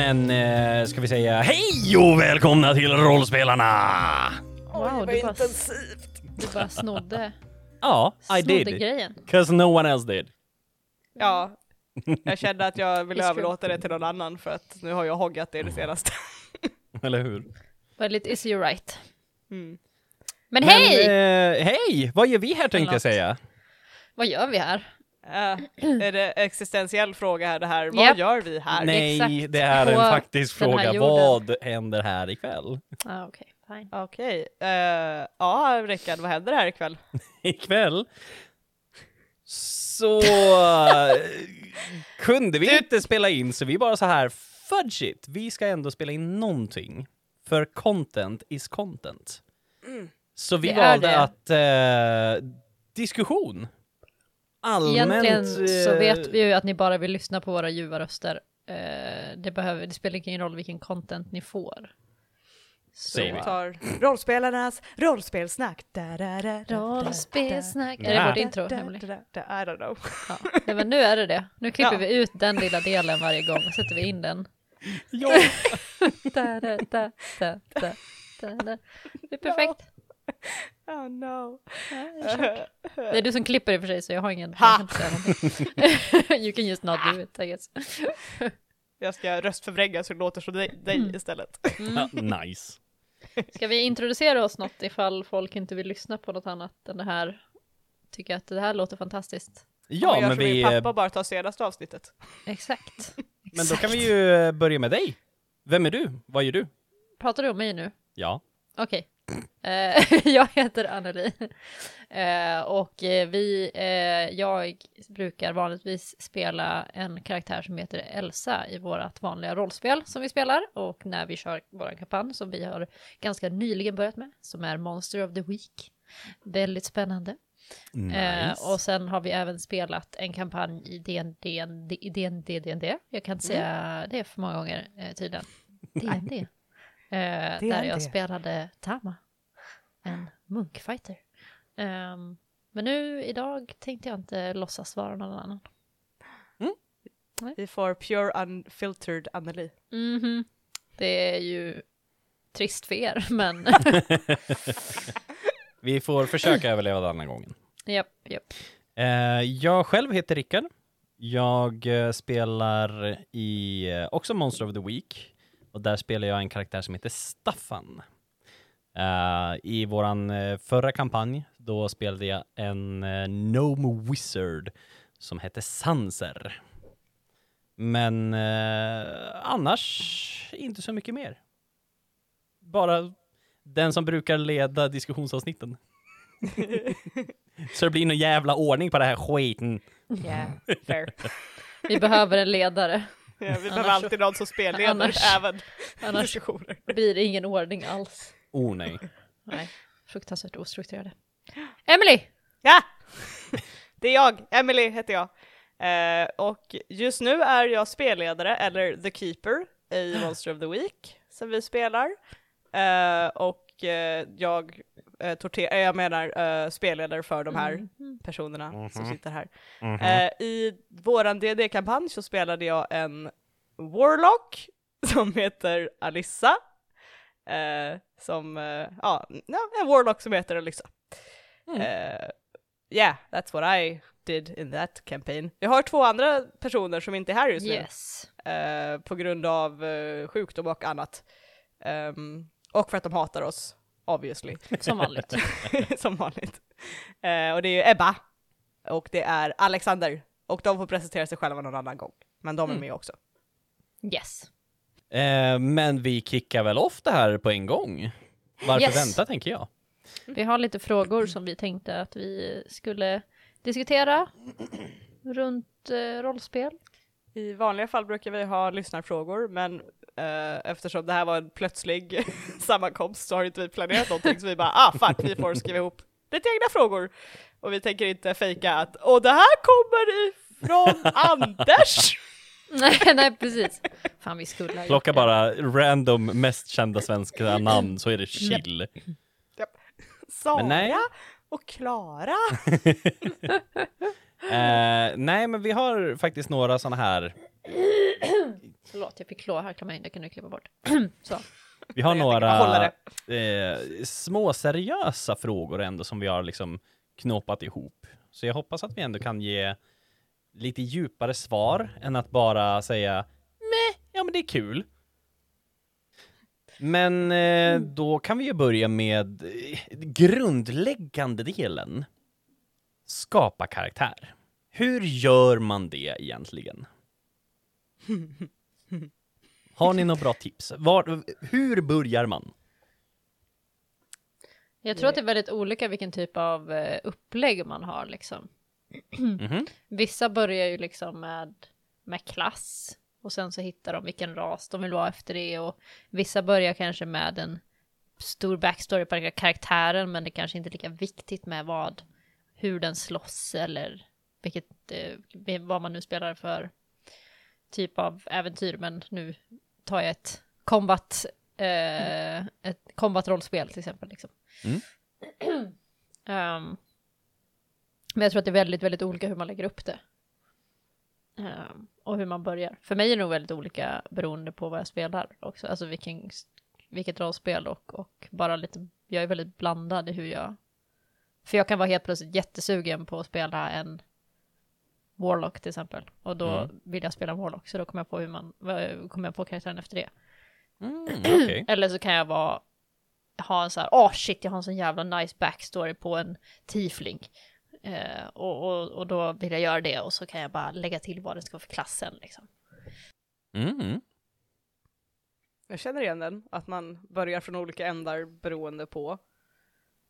Men eh, ska vi säga hej och välkomna till Rollspelarna! Wow, du bara, du bara snodde, Ja, I snodde did. grejen. Cause no one else did. Ja, jag kände att jag ville It's överlåta det till någon annan för att nu har jag hoggat det det senaste. Eller hur? But it is you right. Mm. Men, hej! eh, hej! Vad gör vi här tänkte jag säga? Vad gör vi här? Äh, är det existentiell fråga här det här? Vad Japp. gör vi här? Nej, exakt. det är en På faktisk fråga. jorden. Vad händer här ikväll? Ah, Okej, fine. Okej, eh, ja Rickard, vad händer här ikväll? Ikväll så eh, kunde vi inte spela in så vi bara så här fudge it. Vi ska ändå spela in någonting. För content is content. Så vi Det valde att eh, diskussion. Allmänt. Egentligen så eh, vet vi ju att ni bara vill lyssna på våra ljuva röster. Eh, det, behöver, det spelar ingen roll vilken content ni får. Så, vi. Tar rollspelarnas rollspelsnack. Da, da, da, da, Rollspelsnack. da, Är det Ja. vårt da, intro, da, Emily? da, da, I don't know. Ja. Nej, men nu är det det. Nu klipper Ja. vi ut den lilla delen varje gång och sätter vi in den. Ja. Da, da, da, da, da, da, da. Det är perfekt. Oh no. Det är du som klipper i och för sig så jag har ingen... Ha! You can just not do it I guess. Jag ska röstförvränga så det låter som dig, dig istället. Ja, nice. Ska vi introducera oss något ifall folk inte vill lyssna på något annat än det här? Tycker att det här låter fantastiskt. Ja, men som vi... min eh, pappa bara tar senaste avsnittet. Exakt. Men då kan vi ju börja med dig. Vem är du? Vad gör du? Pratar du om mig nu? Ja. Okej. Eh, jag heter Anneli. Eh, och eh, vi, eh, jag brukar vanligtvis spela en karaktär som heter Elsa i vårt vanliga rollspel som vi spelar. Och när vi kör vår kampanj som vi har ganska nyligen börjat med, som är Monster of the Week. Väldigt spännande. Nice. Eh, och sen har vi även spelat en kampanj i DND, i DND, DND. Jag kan inte säga det för många gånger eh, tydligen. DND. Eh, där jag spelade Tama, en munkfighter. Ehm, men nu idag tänkte jag inte låtsas vara någon annan. Vi får pure unfiltered Anneli. Mhm. Det är ju trist för er, men Vi får försöka överleva denna gången. japp, japp. Eh, jag själv heter Rickard. Jag eh, spelar i eh, också Monster of the Week. Och där spelar jag en karaktär som heter Staffan. Eh, I våran eh, förra kampanj, då spelade jag en uh, Gnome Wizard som hette Sanser. Men eh, annars inte så mycket mer. Bara den som brukar leda diskussionsavsnitten. Så det blir någon jävla ordning på det här skiten. Yeah, fair. Vi behöver en ledare, Ja, vi behöver Annars- alltid någon som spelleder annars- även annars diskussioner. blir det ingen ordning alls. Oh nej. Nej, fruktansvärt ostrukturerade. Emily! Ja! Det är jag, Emily heter jag. Eh, och just nu är jag spelledare, eller The Keeper, i Monster of the Week, som vi spelar. Eh, och eh, jag, eh, torter- eh, jag menar eh, spelledare för de här personerna som sitter här. Eh, I våran DD-kampanj så spelade jag en Warlock som heter Alissa. Som, eh, ja, en Warlock som heter Alyssa. Eh, yeah, that's what I did in that campaign. Vi har två andra personer som inte är här just nu. Yes. eh, på grund av eh, sjukdom och annat. Ehm, och för att de hatar oss, obviously. Som vanligt. som vanligt. Och det är ju Ebba och det är Alexander. Och de får presentera sig själva någon annan gång. Men de är med också. Yes. Eh, men vi kickar väl off det här på en gång? Varför Yes. vänta, tänker jag. Vi har lite frågor som vi tänkte att vi skulle diskutera runt eh, rollspel. I vanliga fall brukar vi ha lyssnarfrågor, men eh, eftersom det här var en plötslig sammankomst så har inte vi planerat någonting, så vi bara ah fuck, vi får skriva ihop lite egna frågor. Och vi tänker inte fejka att och det här kommer ifrån Anders! nej, nej, precis. Fan, vi skulle ha gjort Plocka det. bara random mest kända svenska namn så är det chill. Sara Men nej. och Klara. Eh, nej, men vi har faktiskt några sådana här Förlåt, jag fick klåharkla in, det kan du klippa bort. så. Vi har tänker några eh, små seriösa frågor ändå som vi har liksom knåpat ihop. Så jag hoppas att vi ändå kan ge lite djupare svar än att bara säga ja men det är kul. Men eh, då kan vi ju börja med eh, grundläggande delen. Skapa karaktär. Hur gör man det egentligen? Har ni några bra tips? Var, hur börjar man? Jag tror att det är väldigt olika vilken typ av eh, upplägg man har liksom. Mhm. Vissa börjar ju liksom med, med klass och sen så hittar de vilken ras de vill vara efter det och vissa börjar kanske med en stor backstory på karaktären men det kanske inte är lika viktigt med vad, hur den slåss eller vilket, eh, vad man nu spelar för typ av äventyr men nu tar jag ett combat, eh, ett combat-rollspel till exempel liksom. Mm. Ehm, men jag tror att det är väldigt, väldigt olika hur man lägger upp det. Ehm, och hur man börjar. För mig är det nog väldigt olika beroende på vad jag spelar också. Alltså vilken, vilket rollspel och, och bara lite, jag är väldigt blandad i hur jag... För jag kan vara helt plötsligt jättesugen på att spela en Warlock till exempel. Och då Mm. vill jag spela en Warlock, så då kommer jag på hur man, kommer jag på karaktären efter det. Mm, okej. Eller så kan jag vara, ha en så här, åh shit, jag har en sån jävla nice backstory på en tiefling. Eh, och, och, och då vill jag göra det och så kan jag bara lägga till vad det ska vara för klassen liksom. Mm. Jag känner igen den, att man börjar från olika ändar beroende på.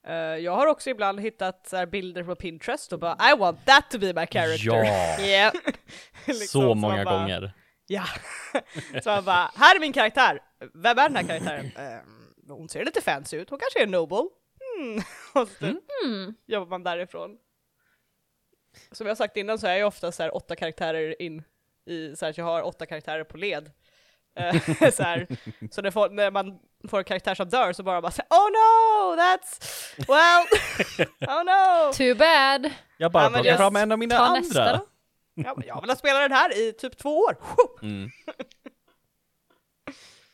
Eh, jag har också ibland hittat så här, bilder på Pinterest och bara I want that to be my character. Ja. Liksom, så många bara, gånger. Ja. så man bara, här är min karaktär. Vem är den här karaktären? Ehm, hon ser lite fancy ut, hon kanske är noble. Hmm. och så typ Mm. jobbar man därifrån. Som jag sagt innan så är jag ofta så här åtta karaktärer in i, så här att jag har åtta karaktärer på led. Eh, så, här. så när, folk, när man får en karaktär som dör så bara bara så här, Oh no, that's, well, oh no. Too bad! Jag bara Ja, plockar jag- fram en av mina andra. nästa då. Ja, men jag vill ha spelat den här i typ två år. Mm.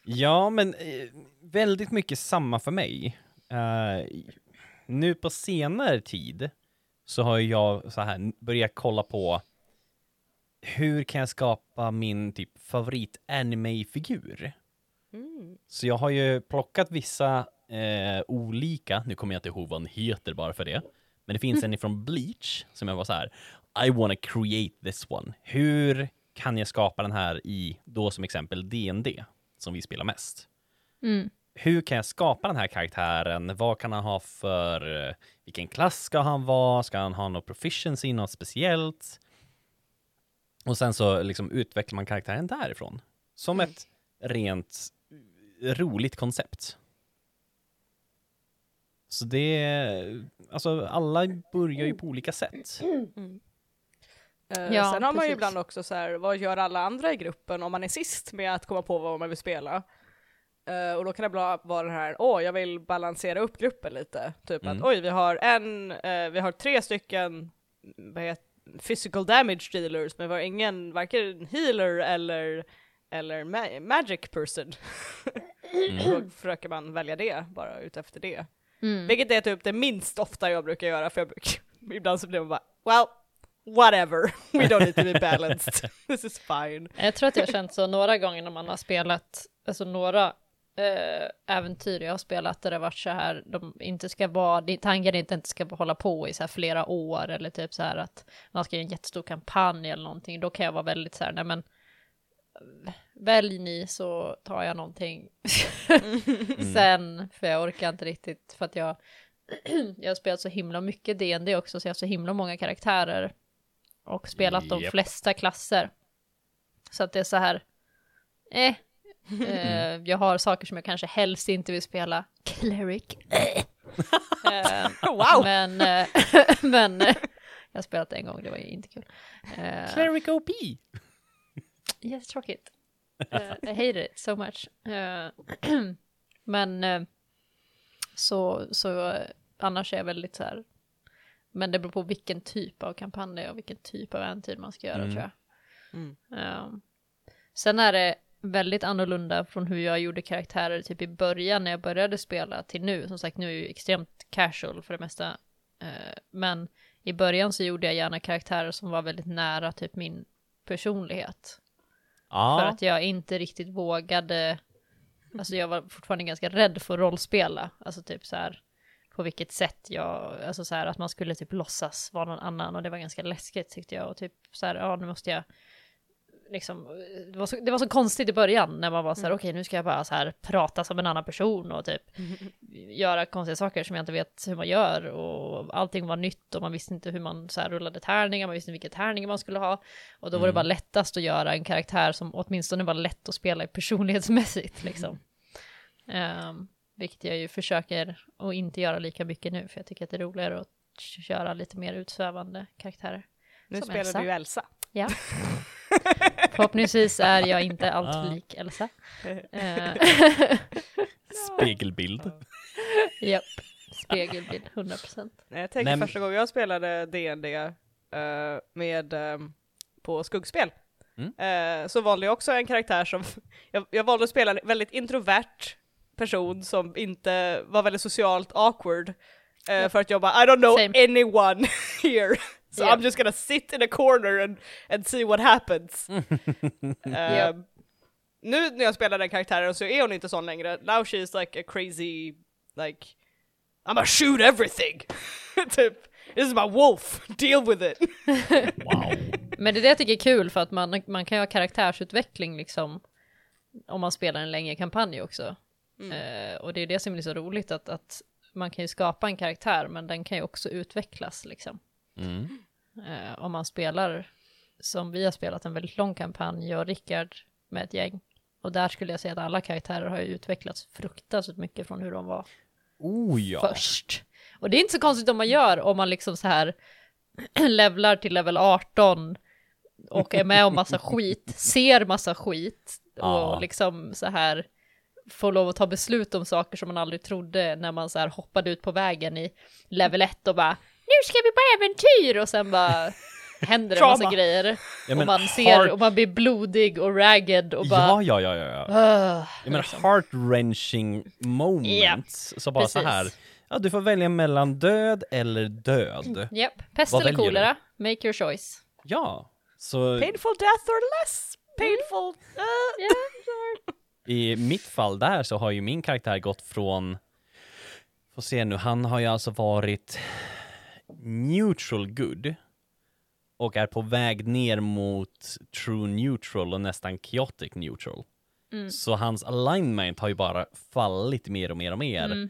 Ja, men eh, väldigt mycket samma för mig. Eh, nu på senare tid så har jag så här börjat kolla på hur kan jag skapa min typ favorit anime-figur? Så jag har ju plockat vissa eh, olika, nu kommer jag inte ihåg vad den heter bara för det, men det finns en ifrån Bleach som jag var så här, I wanna create this one. Hur kan jag skapa den här i, då som exempel D&D som vi spelar mest? Mm. Hur kan jag skapa den här karaktären? Vad kan han ha för, eh, vilken klass ska han vara? Ska han ha något proficiency, något speciellt? Och sen så liksom utvecklar man karaktären därifrån. Som ett rent roligt koncept. Så det, är- alltså alla börjar ju på olika sätt. Eh, Ja, sen har man ju ibland också så här, vad gör alla andra i gruppen om man är sist med att komma på vad man vill spela? Eh, och då kan det bra vara den här, åh jag vill balansera upp gruppen lite. Typ Mm. att oj vi har en, eh, vi har tre stycken vad heter, physical damage dealers men vi har ingen, varken healer eller, eller ma- magic person. Mm. då försöker man välja det bara utefter det. Mm. Vilket är typ det minst ofta jag brukar göra för jag brukar, ibland så blir man bara well, whatever, we don't need to be balanced, this is fine. Jag tror att jag har känt så några gånger när man har spelat, alltså några eh, äventyr jag har spelat där det varit så här, de inte ska vara, det- tanken är inte inte ska hålla på i så här flera år eller typ så här att man ska göra en jättestor kampanj eller någonting, då kan jag vara väldigt så här, nej men välj ni så tar jag någonting sen, för jag orkar inte riktigt, för att jag, jag har spelat så himla mycket D&D också, så jag har så himla många karaktärer och spelat de Japp. flesta klasser. Så att det är så här, eh, eh, jag har saker som jag kanske helst inte vill spela. Cleric. Eh, Wow! Men, eh, men jag har spelat det en gång, det var ju inte kul. Cleric OP! Jättetråkigt. Uh, I hate it so much. Men så, så annars är jag väldigt så här. Men det beror på vilken typ av kampanj det är och vilken typ av äventyr man ska göra Mm. tror jag. Mm. Eh, Sen är det väldigt annorlunda från hur jag gjorde karaktärer typ i början när jag började spela till nu. Som sagt, nu är jag ju extremt casual för det mesta. Eh, men i början så gjorde jag gärna karaktärer som var väldigt nära typ min personlighet. För Ja, att jag inte riktigt vågade, alltså jag var fortfarande ganska rädd för att rollspela. Alltså typ så här, på vilket sätt jag, alltså så här att man skulle typ låtsas vara någon annan och det var ganska läskigt tyckte jag. Och typ så här, ja nu måste jag liksom, det var så, det var så konstigt i början när man var så här, okej nu ska jag bara så här prata som en annan person och typ göra konstiga saker som jag inte vet hur man gör och allting var nytt och man visste inte hur man så här rullade tärningar, man visste inte vilka tärningar man skulle ha och då var det bara lättast att göra en karaktär som åtminstone var lätt att spela i personlighetsmässigt liksom. Ehm, vilket jag ju försöker att inte göra lika mycket nu för jag tycker att det är roligare att köra lite mer utsvävande karaktärer. Nu Som spelar Elsa. du Elsa. Ja. Förhoppningsvis är jag inte allt lik Elsa. Eh, spegelbild. Japp, spegelbild 100%. Nej, Jag tänker Nej, första gången jag spelade D&D eh, med ehm, på skuggspel Mm. så valde jag också en karaktär som, jag, jag valde att spela en väldigt introvert person som inte var väldigt socialt awkward eh, för att jag bara I don't know Same. anyone here so Yeah. I'm just gonna sit in a corner and, and see what happens. Yep. Nu när jag spelar den karaktären så är hon inte sån längre. Now she's like a crazy, like, I'm gonna shoot everything! typ, this is my wolf, deal with it! Wow. Men det är det jag tycker är kul för att man, man kan ju ha karaktärsutveckling liksom om man spelar en längre kampanj också. Eh, och det är det som blir så roligt att, att man kan ju skapa en karaktär men den kan ju också utvecklas liksom. Mm. Eh, om man spelar som vi har spelat en väldigt lång kampanj, jag och Rickard med ett gäng. Och där skulle jag säga att alla karaktärer har utvecklats fruktansvärt mycket från hur de var Oh ja. först. Och det är inte så konstigt om man gör om man liksom så här levlar till level 18 och är med om massa skit, ser massa skit och Ja. liksom så här får lov att ta beslut om saker som man aldrig trodde när man så här hoppade ut på vägen i level 1 och bara nu ska vi på äventyr och sen bara händer det en massa grejer. Ja, och man ser heart- och man blir blodig och ragged och bara Ja, ja, ja, ja. ja. "Ugh", Jag menar liksom. heart-wrenching moments. Så bara så Precis. här. Ja, du får välja mellan död eller död. Japp, pest Vad eller kolera, make your choice. Ja, så Painful death or less painful? Uh, Ja, i mitt fall där så har ju min karaktär gått från, får se nu, han har ju alltså varit neutral good och är på väg ner mot true neutral och nästan chaotic neutral. Mm. Så hans alignment har ju bara fallit mer och mer och mer. Mm.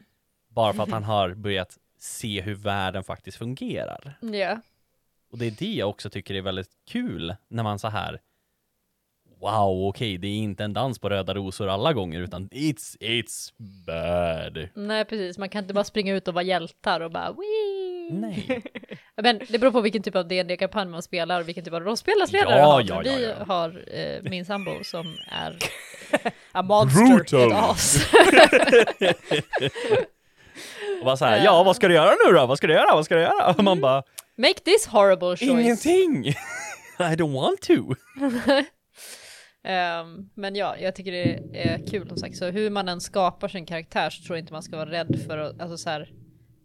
Bara för att han har börjat se hur världen faktiskt fungerar. Ja. Och det är det jag också tycker är väldigt kul när man så här Wow, okej, det är inte en dans på röda rosor alla gånger utan it's, it's bad. Nej, precis. Man kan inte bara springa ut och vara hjältar och bara Wii! Nej. Men det beror på vilken typ av dd kampanj man spelar och vilken typ av rollspelsledare Ja, har. ja, ja, Vi ja. har eh, min sambo som är a monster. ett as. Och bara så här, ja vad ska du göra nu då? Vad ska du göra? Vad ska du göra? Och man bara, Make this horrible choice. ingenting! I don't want to. Ehm, men ja, jag tycker det är kul som sagt. Så hur man än skapar sin karaktär så tror jag inte man ska vara rädd för att, alltså så här,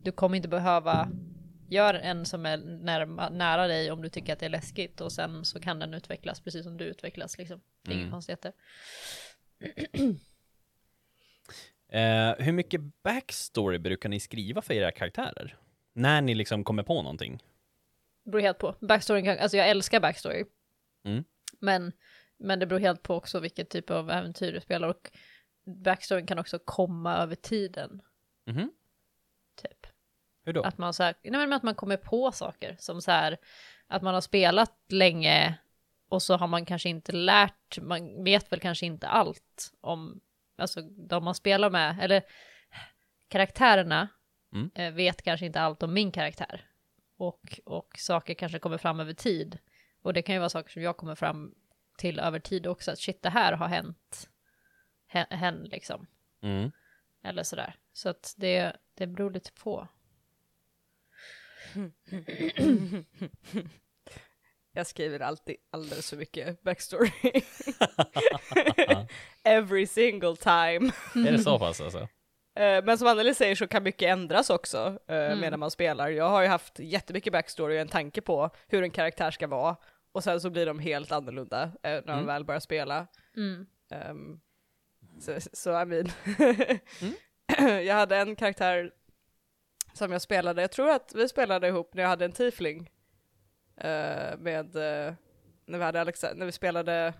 du kommer inte behöva Gör en som är närma, nära dig om du tycker att det är läskigt och sen så kan den utvecklas precis som du utvecklas liksom. Det är inga Mm. konstigheter. Eh, hur mycket backstory brukar ni skriva för era karaktärer? När ni liksom kommer på någonting? Det beror helt på. Backstoryn kan, alltså jag älskar backstory. Mm. Men, men det beror helt på också vilket typ av äventyr du spelar och backstoryn kan också komma över tiden. Mhm. Typ. Hur då? Att man så här, nej men att man kommer på saker som så här, att man har spelat länge och så har man kanske inte lärt, man vet väl kanske inte allt om, alltså de man spelar med, eller karaktärerna Mm. eh, vet kanske inte allt om min karaktär. Och, och saker kanske kommer fram över tid. Och det kan ju vara saker som jag kommer fram till över tid också, att shit det här har hänt, hen, hen liksom, Mm. eller sådär. Så att det, det beror lite på. Jag skriver alltid alldeles för mycket backstory. Every single time. Är det så pass alltså? Eh, Men som Anneli säger så kan mycket ändras också eh, Mm. medan man spelar. Jag har ju haft jättemycket backstory och en tanke på hur en karaktär ska vara. Och sen så blir de helt annorlunda eh, när de Mm. väl börjar spela. Mm. Ehm, så, så I mean. Mm. jag hade en karaktär som jag spelade, jag tror att vi spelade ihop när jag hade en tiefling. eh, med, eh, när vi hade Alexa, när vi spelade,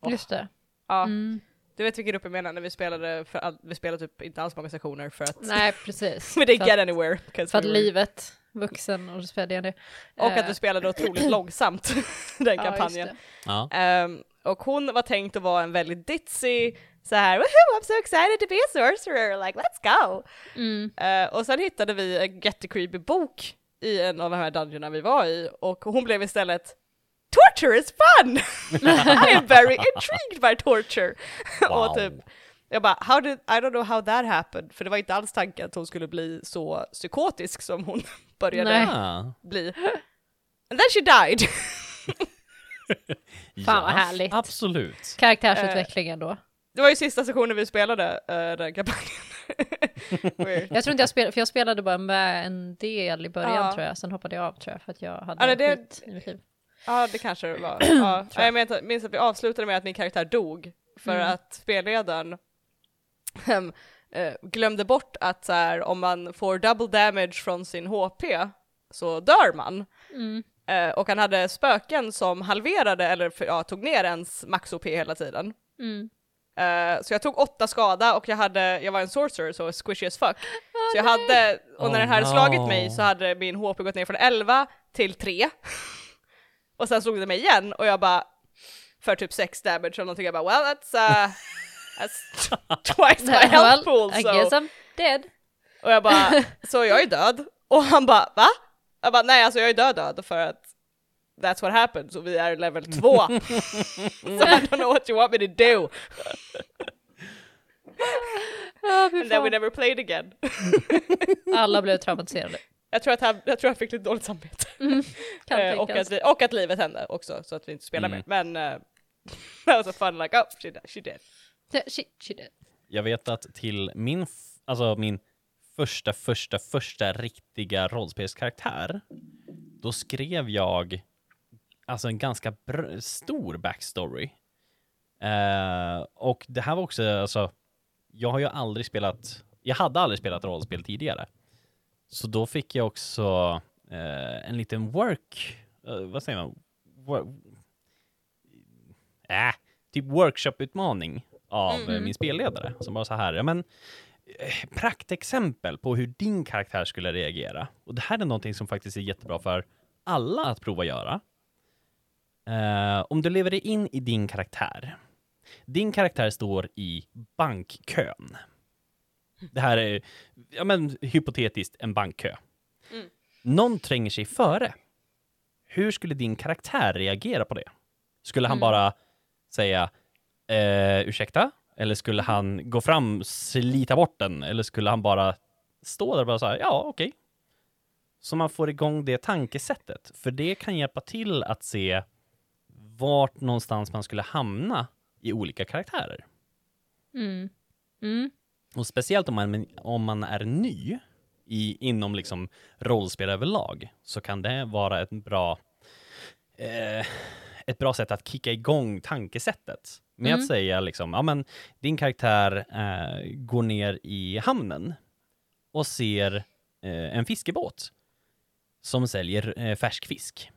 Åh. Just det. ja, Mm. du vet vilken grupp jag menar, när vi spelade, för all, vi spelade typ inte alls många sessioner för att Nej, precis. we didn't För get att, anywhere. för att we were- livet, vuxen och så spelade jag det. Och att Eh, vi spelade otroligt långsamt den ja, just kampanjen. det. Ja. Ehm, och hon var tänkt att vara en väldigt ditzy, så här woohoo I'm so excited to be a sorcerer, like let's go! Mm. Eh, och sen hittade vi en jättecreepy bok i en av de här dungeonerna vi var i och hon blev istället Torture is fun! I am very intrigued by torture! Wow. och typ, jag bara, how did, I don't know how that happened, för det var inte alls tanken att hon skulle bli så psykotisk som hon började Nej. Bli. And then she died! Fan, vad härligt. Absolut. Karaktärsutvecklingen då. Det var ju sista sessionen vi spelade uh, den kampanjen. Jag tror inte jag spelade, för jag spelade bara med en del i början Ja. tror jag, sen hoppade jag av tror jag för att jag hade Ja, det- skit i mitt liv. Ja, det kanske det var. Ja. Tror jag minns, minns att vi avslutade med att min karaktär dog för Mm. att spelledaren ehm, eh, glömde bort att så här, om man får double damage från sin HP så dör man. Mm. Eh, och han hade spöken som halverade eller för, ja, tog ner ens max-HP hela tiden. Mm. Eh, så jag tog åtta skada och jag, hade, jag var en sorcerer så squishy as fuck. så jag hade, och när Oh den hade no. slagit mig så hade min HP gått ner från 11 till 3. och sen slog det mig igen och jag bara, för typ 6 damage eller någonting, jag bara well that's, uh, that's twice my health pool. I So. guess I'm dead. Och jag bara, så jag är död. Och han bara, va? Jag bara, nej alltså jag är död död för att that's what happened, så vi är level 2. so I don't know what you want me to do. And then we never played again. Alla blev traumatiserade. Jag tror att han, jag tror han fick lite dåligt samvete. Kan Eh, och, att och att livet hände också, så att vi inte spelar Mm. mer. Men uh, that was a fun like, oh she, she did. Ja, Shit, shit. Jag vet att till min, alltså min första, första, första riktiga rollspelskaraktär, då skrev jag alltså en ganska stor backstory. Eh, och det här var också, alltså, jag har ju aldrig spelat, jag hade aldrig spelat rollspel tidigare. Så då fick jag också eh, en liten work, eh, vad säger man? Wor- äh, typ workshop-utmaning av eh, min spelledare som var så här, ja men praktexempel på hur din karaktär skulle reagera. Och det här är någonting som faktiskt är jättebra för alla att prova göra. Eh, om du lever dig in i din karaktär. Din karaktär står i bankkön. Det här är, ja men hypotetiskt, en bankkö. Mm. Någon tränger sig före. Hur skulle din karaktär reagera på det? Skulle han Mm. bara säga eh, ursäkta? Eller skulle han gå fram, slita bort den? Eller skulle han bara stå där och bara säga ja, okej. Så man får igång det tankesättet. För det kan hjälpa till att se vart någonstans man skulle hamna i olika karaktärer. Mm. Mm. Och speciellt om man, om man är ny i, inom liksom rollspel överlag så kan det vara ett bra, eh, ett bra sätt att kicka igång tankesättet. Med Mm. att säga liksom, ja men din karaktär eh, går ner i hamnen och ser eh, en fiskebåt som säljer eh, färsk fisk.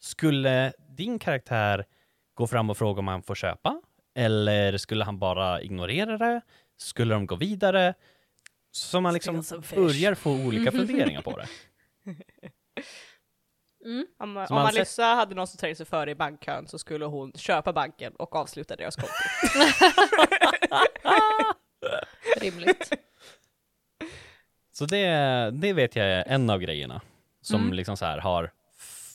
Skulle din karaktär gå fram och fråga om han får köpa? Eller skulle han bara ignorera det? Skulle de gå vidare? Så man liksom börjar få olika funderingar på det. Mm. Om, om han sett- hade någon som trängde sig före i bankkön så skulle hon köpa banken och avsluta deras konto. Rimligt. Så det, det vet jag är en av grejerna som Mm. liksom så här har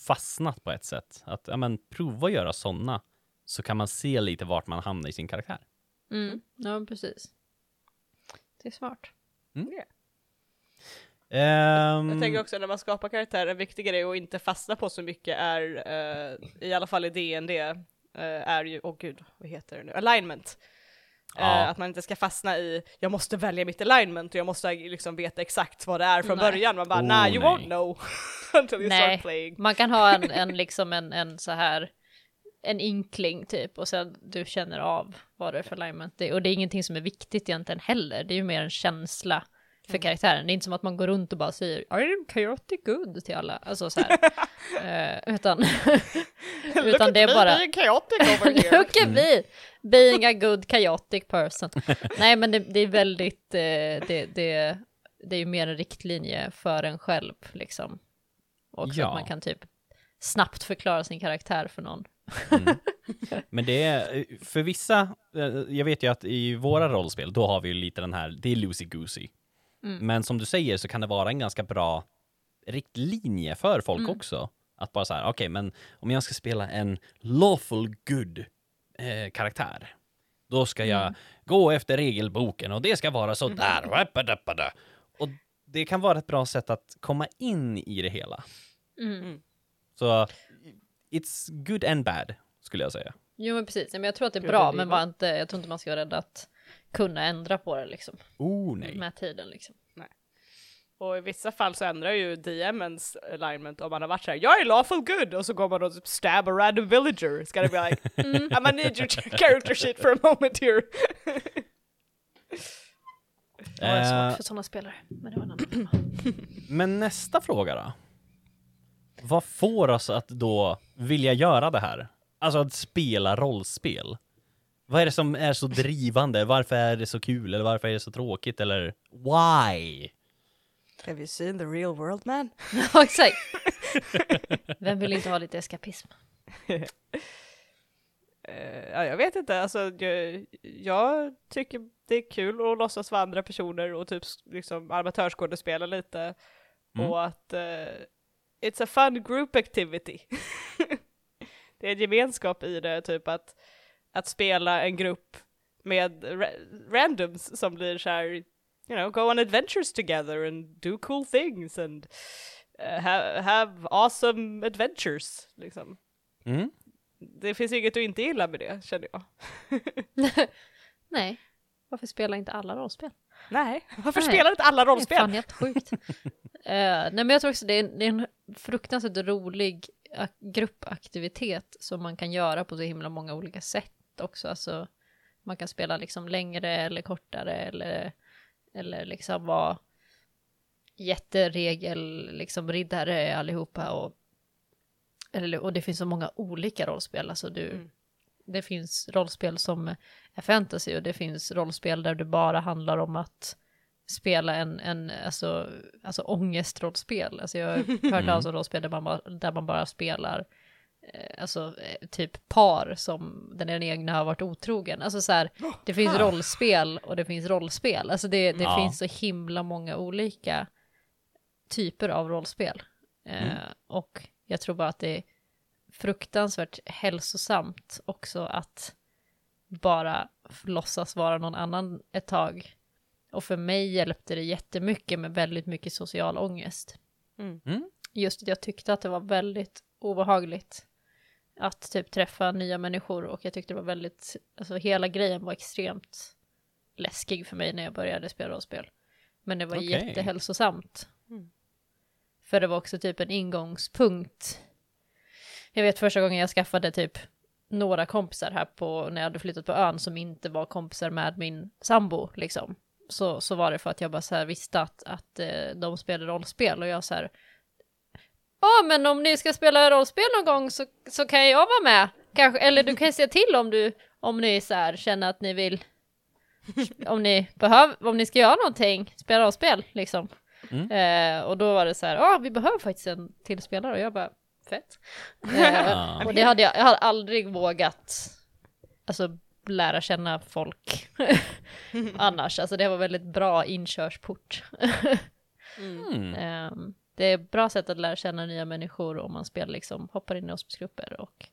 fastnat på ett sätt. Att ja, men, prova att göra sådana så kan man se lite vart man hamnar i sin karaktär. Mm. Ja, precis. Det är smart. Ehm, Jag tänker också när man skapar karaktärer, en viktig grej att inte fastna på så mycket är, eh, i alla fall i DND, eh, är ju, åh oh gud, vad heter det nu, alignment. Ja. att man inte ska fastna i, jag måste välja mitt alignment och jag måste liksom veta exakt vad det är från Nej. början. Man bara, Oh, nah, you nej. won't know until you Nej. start playing. Man kan ha en, en liksom en, en så här en inkling typ och sen du känner av vad det är för alignment det. Och det är ingenting som är viktigt egentligen heller. Det är ju mer en känsla för karaktären. Det är inte som att man går runt och bara säger I am chaotic good till alla. Alltså så här. Eh, utan Look utan at det är me bara being chaotic over here. Look at me! Being a good chaotic person. Nej men det, det är väldigt, eh, det, det, det är ju mer en riktlinje för en själv liksom. Och så Ja. att man kan typ snabbt förklara sin karaktär för någon. Men det är, för vissa, eh, jag vet ju att i våra rollspel, då har vi ju lite den här, det är loosey-goosey. Mm. Men som du säger så kan det vara en ganska bra riktlinje för folk Mm. också. Att bara så här, okej, men om jag ska spela en lawful good eh, karaktär, då ska jag Mm. gå efter regelboken och det ska vara så där. Wappadappada. Och det kan vara ett bra sätt att komma in i det hela. Mm. Så it's good and bad, skulle jag säga. Jo men precis, men jag tror att det är bra men var inte, jag tror inte man ska vara rädd att kunna ändra på det liksom. Oh nej. Med tiden liksom. Och i vissa fall så ändrar ju DMens alignment om man har varit såhär jag är lawful good och så går man och typ stab a random villager. It's gonna be like I'm gonna need your character shit for a moment here. Det var Eh, svårt för sådana spelare. Men det var en annan. Men nästa fråga då? Vad får oss att då vilja göra det här? Alltså att spela rollspel. Vad är det som är så drivande? Varför är det så kul? Eller varför är det så tråkigt? Eller why? Have you seen the real world man? Ja exakt. Vem vill inte ha lite eskapism? Eh, ja, jag vet inte, alltså jag, jag tycker det är kul att låtsas vara andra personer och typ liksom amatörsskådespela lite. Mm. Och att eh, it's a fun group activity. det är en gemenskap i det, typ att, att spela en grupp med ra- randoms som blir så här, you know, go on adventures together and do cool things and uh, have, have awesome adventures, liksom Mm. det finns inget du inte gillar med det, känner jag. Nej. Varför spelar inte alla rollspel? Nej, varför Nej. spelar inte alla Det är rollspel? fan helt sjukt. Eh, nej men jag tror också det är, det är en fruktansvärt rolig ak- gruppaktivitet som man kan göra på så himla många olika sätt också. Alltså, man kan spela liksom längre eller kortare eller, eller liksom vara jätteregel, liksom riddare allihopa och, eller, och det finns så många olika rollspel. Alltså du, Mm. det finns rollspel som är fantasy och det finns rollspel där det bara handlar om att spela en, en alltså, alltså ångestrollspel. Alltså jag har hört talas om rollspel där man bara, där man bara spelar alltså eh, typ par som den egna har varit otrogen. Alltså så här, det finns rollspel och det finns rollspel. Alltså det, det Ja. finns så himla många olika typer av rollspel. Eh, Mm. och jag tror bara att det är fruktansvärt hälsosamt också att bara låtsas vara någon annan ett tag. Och för mig hjälpte det jättemycket med väldigt mycket social ångest. Mm. Just att jag tyckte att det var väldigt obehagligt att typ träffa nya människor och jag tyckte det var väldigt, alltså hela grejen var extremt läskig för mig när jag började spela rollspel. Men det var Okej. jättehälsosamt. Mm. För det var också typ en ingångspunkt. Jag vet första gången jag skaffade typ några kompisar här på, när jag hade flyttat på ön som inte var kompisar med min sambo liksom. Så, så var det för att jag bara så här visste att, att eh, de spelade rollspel och jag så här Ja men om ni ska spela rollspel någon gång så, så kan jag vara med. Kanske, eller du kan säga till om du om ni så här känner att ni vill om ni behöver, om ni ska göra någonting, spela rollspel liksom. Mm. Eh, och då var det så här, ja vi behöver faktiskt en till spelare och jag bara, fett. Eh, och det hade jag, jag hade aldrig vågat, alltså lära känna folk annars. Alltså det var väldigt bra inkörsport. Mm. Ehm, det är ett bra sätt att lära känna nya människor om man spelar liksom, hoppar in i rollspelsgrupper och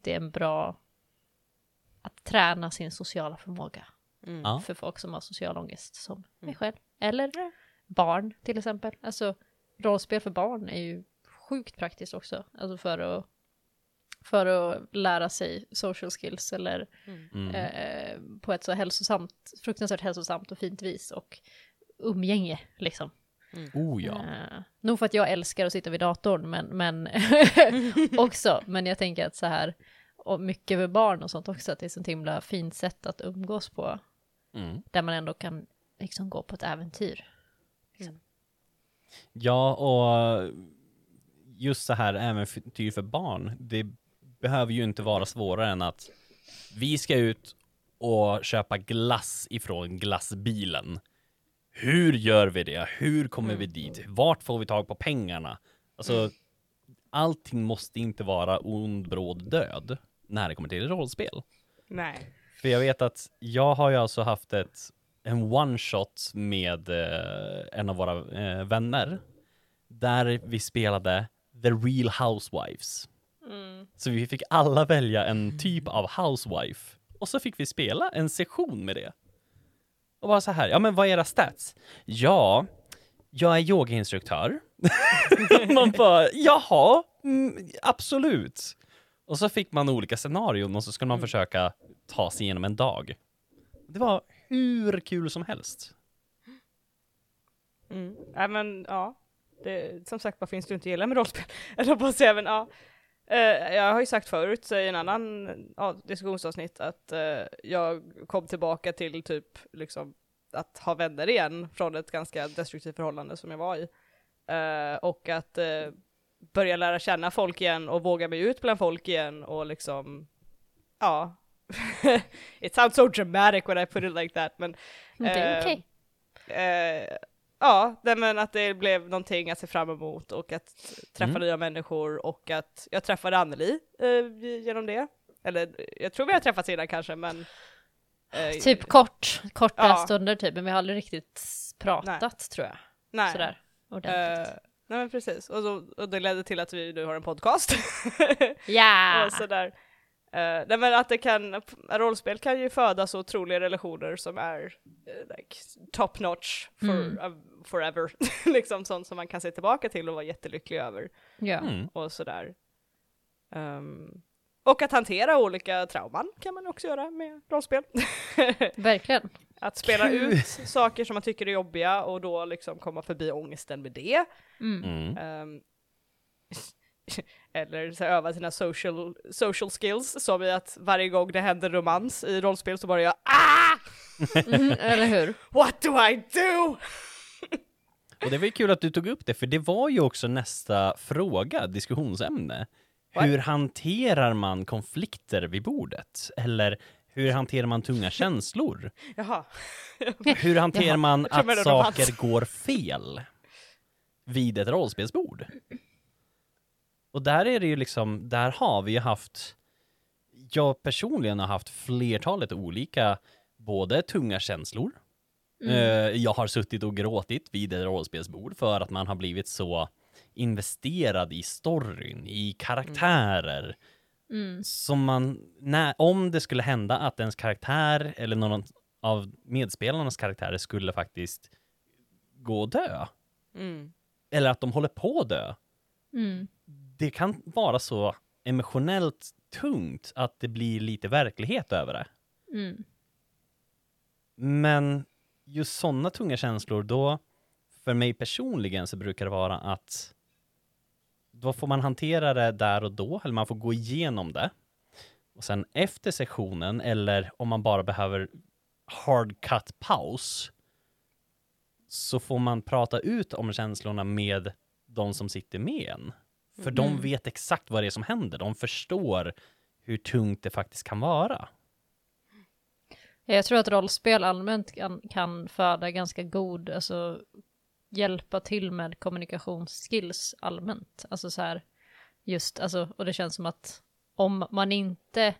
det är en bra att träna sin sociala förmåga Mm. För folk som har social ångest som mig själv. Eller barn till exempel. Alltså rollspel för barn är ju sjukt praktiskt också. Alltså för att, för att lära sig social skills eller Mm. eh, på ett så hälsosamt, fruktansvärt hälsosamt och fint vis och umgänge liksom. Oh ja. Eh, nog för att jag älskar att sitta vid datorn, men, men också. Men jag tänker att så här, och mycket med barn och sånt också, att det är ett sånt himla fint sätt att umgås på. Mm. Där man ändå kan liksom gå på ett äventyr. Ja, och just så här äventyr för barn, det behöver ju inte vara svårare än att vi ska ut och köpa glass ifrån glassbilen. Hur gör vi det? Hur kommer vi dit? Vart får vi tag på pengarna? Alltså, allting måste inte vara ond, bråd död när det kommer till rollspel. Nej. För jag vet att jag har ju alltså haft ett, en one shot med eh, en av våra eh, vänner. Där vi spelade The Real Housewives. Så vi fick alla välja en typ av housewife. Och så fick vi spela en session med det. Och bara så här, ja men vad är era stats? Ja, jag är yogainstruktör. man bara, jaha, mm, absolut. Och så fick man olika scenarion och så skulle man försöka ta sig igenom en dag. Det var hur kul som helst. Mm. Ja, men ja. Det, som sagt, vad finns det inte att gilla med rollspel? Eller på att säga, men ja. Eh, jag har ju sagt förut i en annan ja, diskussionsavsnitt att eh, jag kom tillbaka till typ liksom att ha vänner igen från ett ganska destruktivt förhållande som jag var i. Eh, och att eh, börja lära känna folk igen och våga mig ut bland folk igen och liksom, ja. It sounds so dramatic when I put it like that, men det är okej. eh, ja, nej, men att det blev någonting att se fram emot och att träffa Mm. nya människor och att jag träffade Anneli eh, genom det. Eller jag tror vi har träffats innan kanske, men eh, Typ kort, korta Ja. stunder typ, men vi har aldrig riktigt pratat tror jag. nej. Sådär ordentligt. Eh, nej men precis, och, så, och det ledde till att vi nu har en podcast. ja! och sådär. Uh, nej men att det kan, rollspel kan ju föda så otroliga relationer som är eh, like, top notch for, Mm. uh, forever. liksom sånt som man kan se tillbaka till och vara jättelycklig över. ja. Mm. och sådär. Ehm, och att hantera olika trauman kan man också göra med rollspel. Verkligen. att spela Kul. ut saker som man tycker är jobbiga och då liksom komma förbi ångesten med det. Mm. Mm. Eller så här, öva sina social, social skills, som i att varje gång det händer romans i rollspel så bara jag ah! Mm, eller hur? What do I do? Och det var ju kul att du tog upp det, för det var ju också nästa fråga, diskussionsämne. What? Hur hanterar man konflikter vid bordet? Eller hur hanterar man tunga känslor? Jaha. Hur hanterar man att saker går fel vid ett rollspelsbord? Och där är det ju liksom, där har vi ju haft, jag personligen har haft flertalet olika, både tunga känslor, Mm. Eh, jag har suttit och gråtit vid ett rollspelsbord för att man har blivit så investerad i storyn, i karaktärer. Mm. Som man, när, om det skulle hända att ens karaktär eller någon av medspelarnas karaktärer skulle faktiskt gå och dö, Mm. eller att de håller på att dö, Mm. Det kan vara så emotionellt tungt att det blir lite verklighet över det. Mm. Men just sådana tunga känslor, då, för mig personligen så brukar det vara att då får man hantera det där och då, eller man får gå igenom det. Och sen efter sessionen, eller om man bara behöver hard cut paus, så får man prata ut om känslorna med de som sitter med en. För de Mm. vet exakt vad det är som händer, de förstår hur tungt det faktiskt kan vara. Jag tror att rollspel allmänt kan, kan föda ganska god, alltså hjälpa till med kommunikationsskills allmänt. Alltså så här, just, alltså, och det känns som att om man inte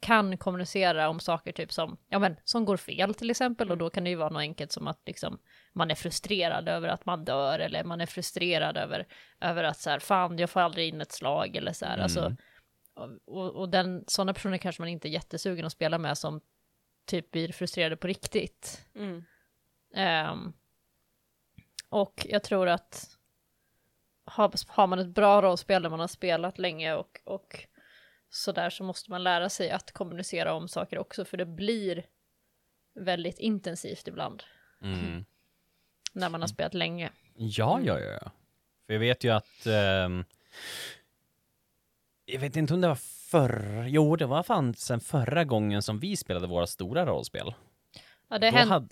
kan kommunicera om saker typ som, ja men, som går fel till exempel, och då kan det ju vara något enkelt som att liksom, man är frustrerad över att man dör, eller man är frustrerad över, över att så här, fan, jag får aldrig in ett slag, eller så här, alltså, Mm. och, och den, sådana personer kanske man inte är jättesugen att spela med som typ blir frustrerade på riktigt. Mm. Ehm, och jag tror att har, har man ett bra rollspel där man har spelat länge och, och sådär så måste man lära sig att kommunicera om saker också för det blir väldigt intensivt ibland Mm. när man har spelat länge. Ja, ja, ja. För jag vet ju att... ehm, jag vet inte om det var förr... Jo, det var fan sen förra gången som vi spelade våra stora rollspel. Ja, det har hänt hade-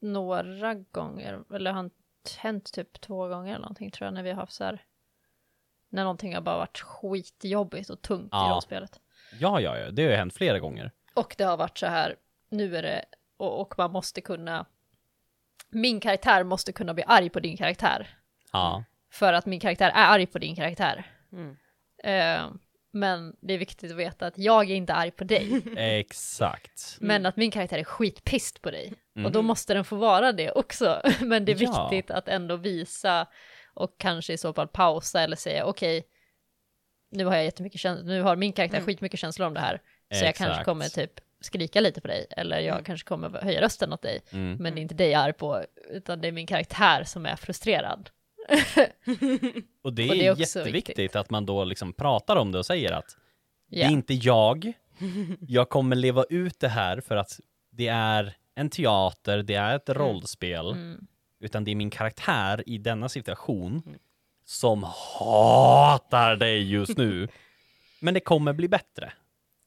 några gånger, eller har hänt typ två gånger eller någonting tror jag när vi har haft så här när någonting har bara varit skitjobbigt och tungt i Ja. rollspelet. Ja, ja, ja. Det har ju hänt flera gånger. Och det har varit så här, nu är det, och, och man måste kunna, min karaktär måste kunna bli arg på din karaktär. Ja. För att min karaktär är arg på din karaktär. Mm. Eh, men det är viktigt att veta att jag är inte arg på dig, Exakt. men att min karaktär är skitpist på dig. Mm. Och då måste den få vara det också. men det är Ja. viktigt att ändå visa och kanske i så fall pausa eller säga okej, nu har jag jättemycket känslor, nu har min karaktär skitmycket känslor om det här. Så jag kanske Exakt. kommer typ skrika lite på dig, eller jag kanske kommer höja rösten åt dig. Mm. Men det är inte dig jag är på, utan det är min karaktär som är frustrerad. Och det är, Och det är jätteviktigt viktigt. att man då liksom pratar om det och säger att det Ja. är inte jag. Jag kommer leva ut det här för att det är en teater, det är ett rollspel. Mm. Utan det är min karaktär i denna situation som hatar dig just nu. Men det kommer bli bättre.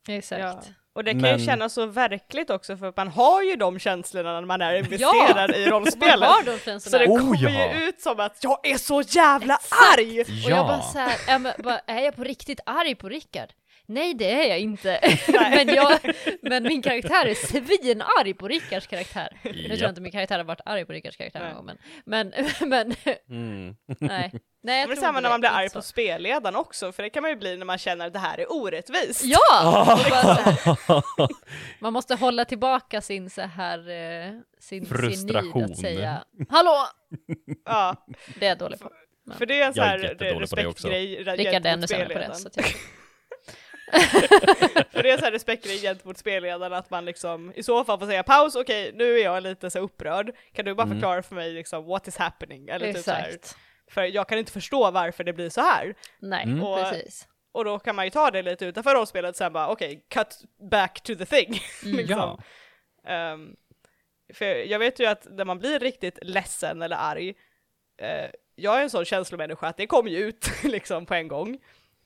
Exakt. Ja. Och det kan Men- ju kännas så verkligt också för man har ju de känslorna när man är investerad i Man rollspelet. har de Så det Oh, kommer ja. ju ut som att jag är så jävla arg! Och jag bara Ja, så här, är, men, bara, är jag på riktigt arg på Rickard? Nej det är jag inte. men, jag, men min karaktär är svinarg på Rickards karaktär. Nu tror jag inte min karaktär har varit arg på Rickards karaktär någon gång, men, men, men mm. nej. nej jag Det är tror samma när man blir arg Inte på så. spelledaren också, för det kan man ju bli när man känner att det här är orättvist. Ja! Så här, man måste hålla tillbaka sin så här, eh, sin, sin Frustration. nid att säga Hallå! Ja, Det är jag dålig på. för det är en sån här jättedålig på det också. respektgrej Rickard är gentemot ännu sämre på det. spelledaren. Så att jag, För det är sån här respektgrej gentemot spelledaren att man liksom i så fall får säga paus, okej nu är jag lite så upprörd, kan du bara Mm. förklara för mig liksom what is happening? Eller typ så här, exakt. för jag kan inte förstå varför det blir så här. Nej, Mm. Och- precis. Och då kan man ju ta det lite utanför rollspelet sen bara okej, cut back to the thing. Mm. liksom. Ja. Ehm, för jag vet ju att när man blir riktigt ledsen eller arg, eh, jag är en sån känslomänniska att det kommer ju ut liksom på en gång.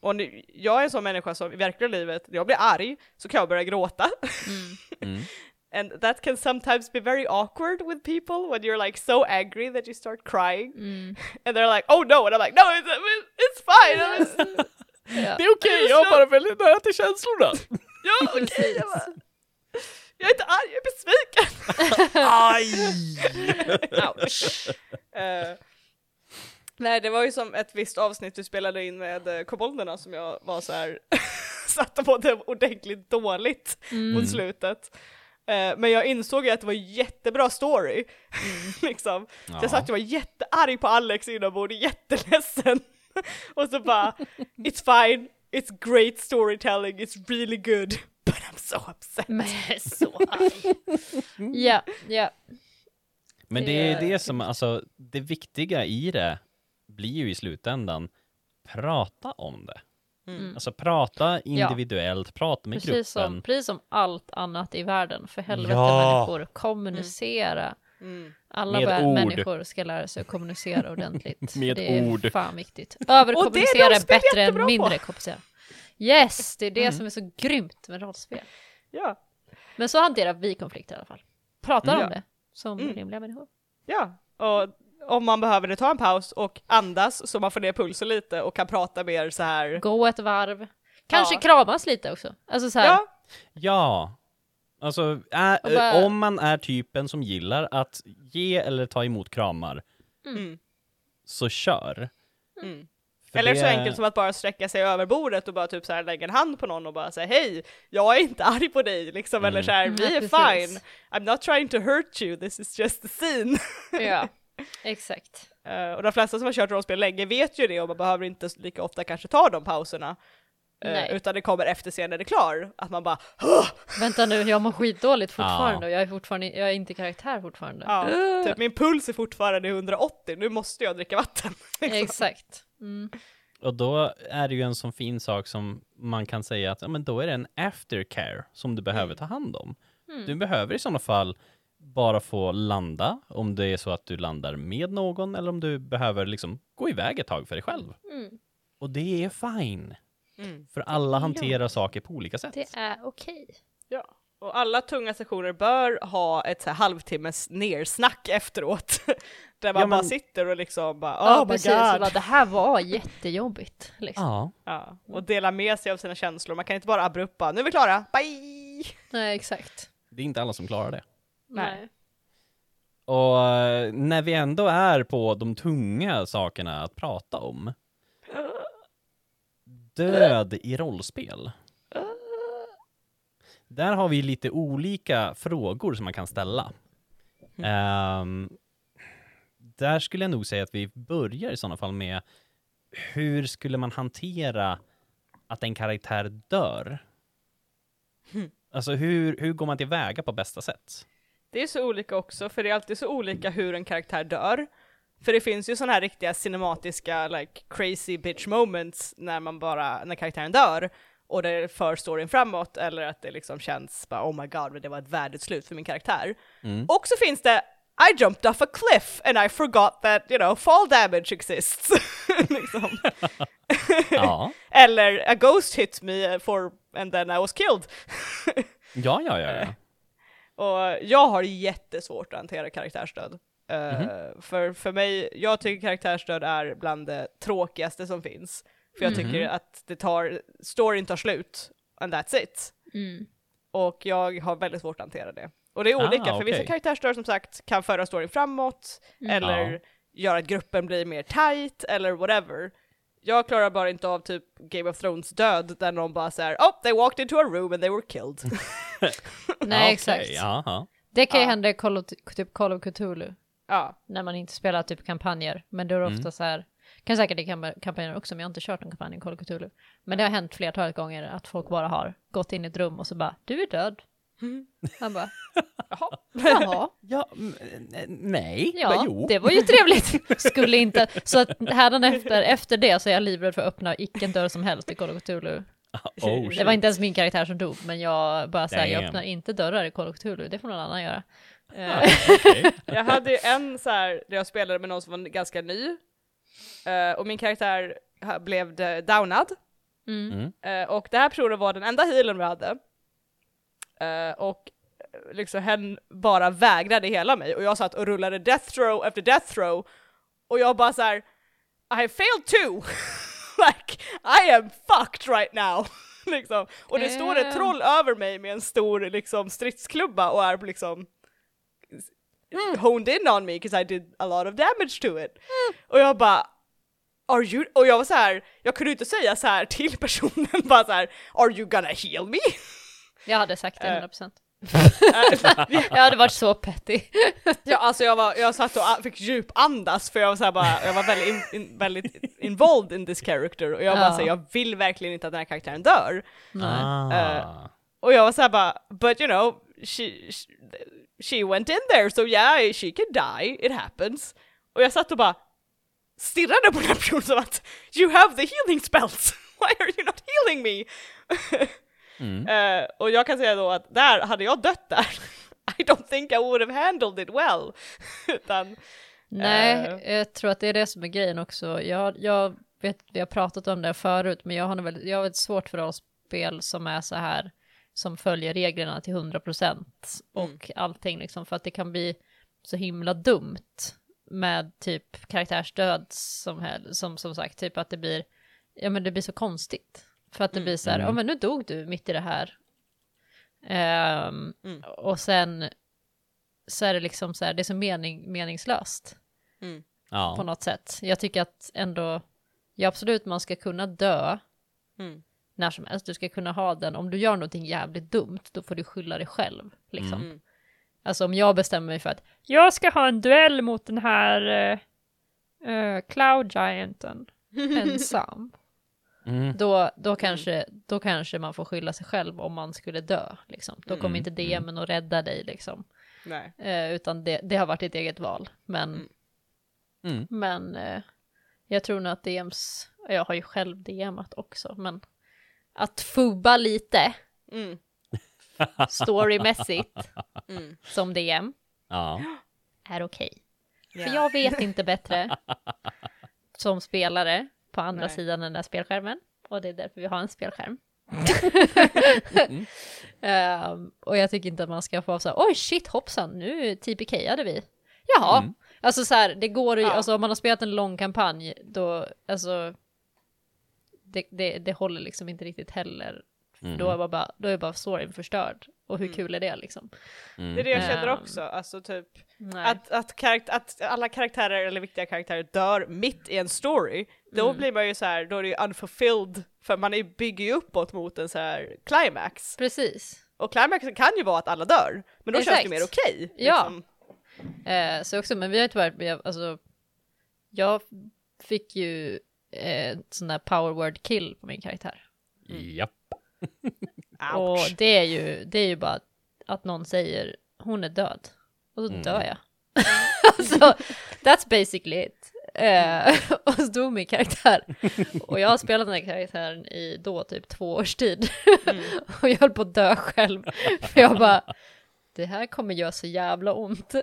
Och nu, jag är en sån människa som i verkliga livet, när jag blir arg så kan jag börja gråta. Mm. Mm. And that can sometimes be very awkward with people when you're like so angry that you start crying. Mm. And they're like, oh no, and I'm like, no, it's, it's fine! It's- Ja. Det är okej, jag är bara väldigt nära till känslorna. ja, okej, Precis. jag, bara, jag är inte arg, jag är besviken! Aj! Ouch. Eh, nej, det var ju som ett visst avsnitt du spelade in med uh, kobolderna som jag var så här satte på det ordentligt dåligt Mm. mot slutet. Eh, men jag insåg ju att det var jättebra story. liksom. Så jag satt och var jättearg på Alex inombords, jätteledsen. och så bara, it's fine, it's great storytelling, it's really good, but I'm so upset. Men jag är så arg. Ja, ja. Men det är Det- det som, alltså, det viktiga i det blir ju i slutändan, prata om det. Mm. Alltså prata individuellt, prata med Precis gruppen. som, precis som allt annat i världen. För helvete Ja. människor, kommunicera. Mm. Alla Med människor ska lära sig att kommunicera ordentligt. Med det är ord. fan viktigt. Överkommunicera är bättre än mindre kommunicera. Yes, det är det Mm. som är så grymt med rollspel. Ja, Men så hanterar vi konflikter i alla fall. Pratar Mm. om det som Mm. rimliga människor. ja. Och om man behöver det, ta en paus och andas så man får ner pulsen lite och kan prata mer så här. Gå ett varv. Kanske Ja. kramas lite också. Alltså så här, Ja, Ja. Alltså, ä- bara- om man är typen som gillar att ge eller ta emot kramar, mm. så kör. Mm. Eller det- så enkelt som att bara sträcka sig över bordet och bara typ så här lägga en hand på någon och bara säga hej, jag är inte arg på dig liksom, Mm. eller så här, Mm, vi är precis. fine, I'm not trying to hurt you, this is just a scene. ja. Exakt. Eh, och de flesta som har kört rollspel länge vet ju det och man behöver inte lika ofta kanske ta de pauserna. Nej. utan det kommer efter scenen är klar, att man bara "Åh!" Vänta nu, jag mår skitdåligt fortfarande Ja. och jag är fortfarande, jag är inte karaktär fortfarande. ja, typ, min puls är fortfarande 180, nu måste jag dricka vatten. liksom. Exakt. Mm. Och då är det ju en sån fin sak som man kan säga att ja, men då är det en aftercare som du behöver Mm. ta hand om. Mm. Du behöver i sådana fall bara få landa, om det är så att du landar med någon eller om du behöver liksom gå iväg ett tag för dig själv. Mm. Och det är fine, Mm. för alla hanterar lugnt. saker på olika sätt. Det är okej. Ja. Och alla tunga sessioner bör ha ett så här halvtimmes nersnack efteråt. Där man Ja, men- bara sitter och liksom bara oh Ja, my precis. god. Bara, det här var jättejobbigt. Liksom. Ja, Ja, och dela med sig av sina känslor. Man kan inte bara abrupt bara, nu är vi klara, bye! Nej, exakt. det är inte alla som klarar det. Nej. Och eh, när vi ändå är på de tunga sakerna att prata om. Död i rollspel. Där har vi lite olika frågor som man kan ställa. Ehm, där skulle jag nog säga att vi börjar i sådana fall med hur skulle man hantera att en karaktär dör? Alltså hur, hur går man tillväga på bästa sätt? Det är så olika också, för det är alltid så olika hur en karaktär dör. För det finns ju sådana här riktiga cinematiska, like crazy bitch moments när man bara, när karaktären dör och det för storyn framåt eller att det liksom känns bara oh my god, det var ett värdigt slut för min karaktär. Mm. Och så finns det I jumped off a cliff and I forgot that, you know, fall damage exists. liksom. Ja, Eller a ghost hit me for, and then I was killed. ja, ja, ja. ja. Och jag har jättesvårt att hantera karaktärsdöd. Eh, Mhm. för, för mig, jag tycker karaktärsdöd är bland det tråkigaste som finns. För jag Mhm. tycker att det tar, storyn tar slut, and that's it. Mm. Och jag har väldigt svårt att hantera det. Och det är Ah, olika, för vissa okej. karaktärsdöd som sagt kan föra storyn framåt, Mm. eller Ja. göra att gruppen blir mer tight, eller whatever. Jag klarar bara inte av typ Game of Thrones död, där någon bara säger oh, they walked into a room and they were killed. Nej, exakt. Ja. Det kan ju Ja. hända i Call of, typ Call of Cthulhu. ja. När man inte spelar typ kampanjer. Men då är det ofta Mm. så här. Kan säkert i kam- kampanjer också, men jag har inte kört någon kampanj i Call of Cthulhu. Men det har hänt flertalet gånger att folk bara har gått in i ett rum och så bara, du är död. Han bara, Jaha. jaha. Ja, mm, nej, Ja, jo. det var ju trevligt. Skulle inte, så att efter, efter det så är jag livrädd för att öppna vilken dörr som helst i Call of Cthulhu. Oh, Det var inte ens min karaktär som dog, men jag bara säger jag öppnar inte dörrar i Call of Cthulhu, det får någon annan göra. Eh, Okej. Jag hade ju en så här där jag spelade med någon som var ganska ny, eh, och min karaktär blev downad, mm. Mm. eh, och det här personen var den enda healen vi hade. Eh, och eh, liksom hen bara vägrade hela mig, och jag satt och rullade death throw efter death throw, och jag bara så här: I have failed too! like, I am fucked right now! liksom. Och det står ett Eh. troll över mig med en stor liksom, stridsklubba och är liksom honed in on me because I did a lot of damage to it. Och jag bara Are you, och jag var så här, jag kunde inte säga så här till personen bara så här, Are you gonna heal me? Jag hade sagt det Eh. 100%. Eh, Jag hade varit så petty. ja, alltså jag, var, jag satt och fick djupandas för jag var så här bara, jag var väldigt, in, in, väldigt involved in this character och jag bara Ja. säger jag vill verkligen inte att den här karaktären dör. Nej. Ah. Och jag var så här bara, but you know, she, she, she went in there so yeah, she can die, it happens. Och jag satt och bara stirrade på den här personen som att you have the healing spells, why are you not healing me? Mm. Eh, och jag kan säga då att där, hade jag dött där, I don't think I would have handled it well. Utan, Nej, Eh. jag tror att det är det som är grejen också. Jag, jag vet, vi har pratat om det förut, men jag har, väldigt, jag har väldigt svårt för rollspel som är så här, som följer reglerna till 100% och Mm. allting liksom, för att det kan bli så himla dumt med typ karaktärsdöd som, hel- som, som sagt, typ att det blir, ja men det blir så konstigt. För att det Mm. blir så här, ja Mm. men nu dog du mitt i det här. Ehm, Mm. Och sen så är det liksom så här, det är så mening, meningslöst mm, på Ja. något sätt. Jag tycker att ändå, ja absolut man ska kunna dö mm, när som helst. Du ska kunna ha den, om du gör någonting jävligt dumt, då får du skylla dig själv. Liksom. Mm. Alltså om jag bestämmer mig för att jag ska ha en duell mot den här uh, Cloud Gianten ensam. Mm. Då, då, kanske, då kanske man får skylla sig själv om man skulle dö. Liksom. Då kommer Mm, inte DMen att rädda dig, liksom. Nej. Eh, utan det, det har varit ditt eget val. Men, Mm. Mm. men eh, jag tror nog att DMs, jag har ju själv DMat också, men att fubba lite Mm. storymässigt Mm. som DM Ja. är okej. Ja. För jag vet inte bättre som spelare på andra Nej. sidan den där spelskärmen. Och det är därför vi har en spelskärm. Mm. Ehm, och jag tycker inte att man ska få så här, oj shit hoppsan, nu TPKade vi. Jaha, Mm. alltså så här, det går ju, Ja. alltså om man har spelat en lång kampanj, då, alltså, det, det, det håller liksom inte riktigt heller. Mm. Då, är bara, bara, då är bara storyn förstörd. Och hur Mm. kul är det liksom? Mm. Det är det jag känner Ehm. också, alltså typ Nej. att, att, karakt- att alla karaktärer eller viktiga karaktärer dör mitt i en story, då Mm. blir man ju så här, då är det ju unfulfilled, för man är, bygger ju uppåt mot en så här climax. Precis. Och climaxen kan ju vara att alla dör, men då känns det Exakt. mer okej. Ja. liksom. Eh, så också, men vi har tyvärr, vi har, alltså, jag fick ju eh, sån där power word kill på min karaktär. Japp. Och Ouch. det är ju, det är ju bara att någon säger hon är död. Och då Mm. dör jag. alltså, that's basically it. Eh, och så dog min karaktär. Och jag har spelat den här karaktären i då typ två års tid. Mm. och jag höll på att dö själv. För jag bara, det här kommer göra så jävla ont.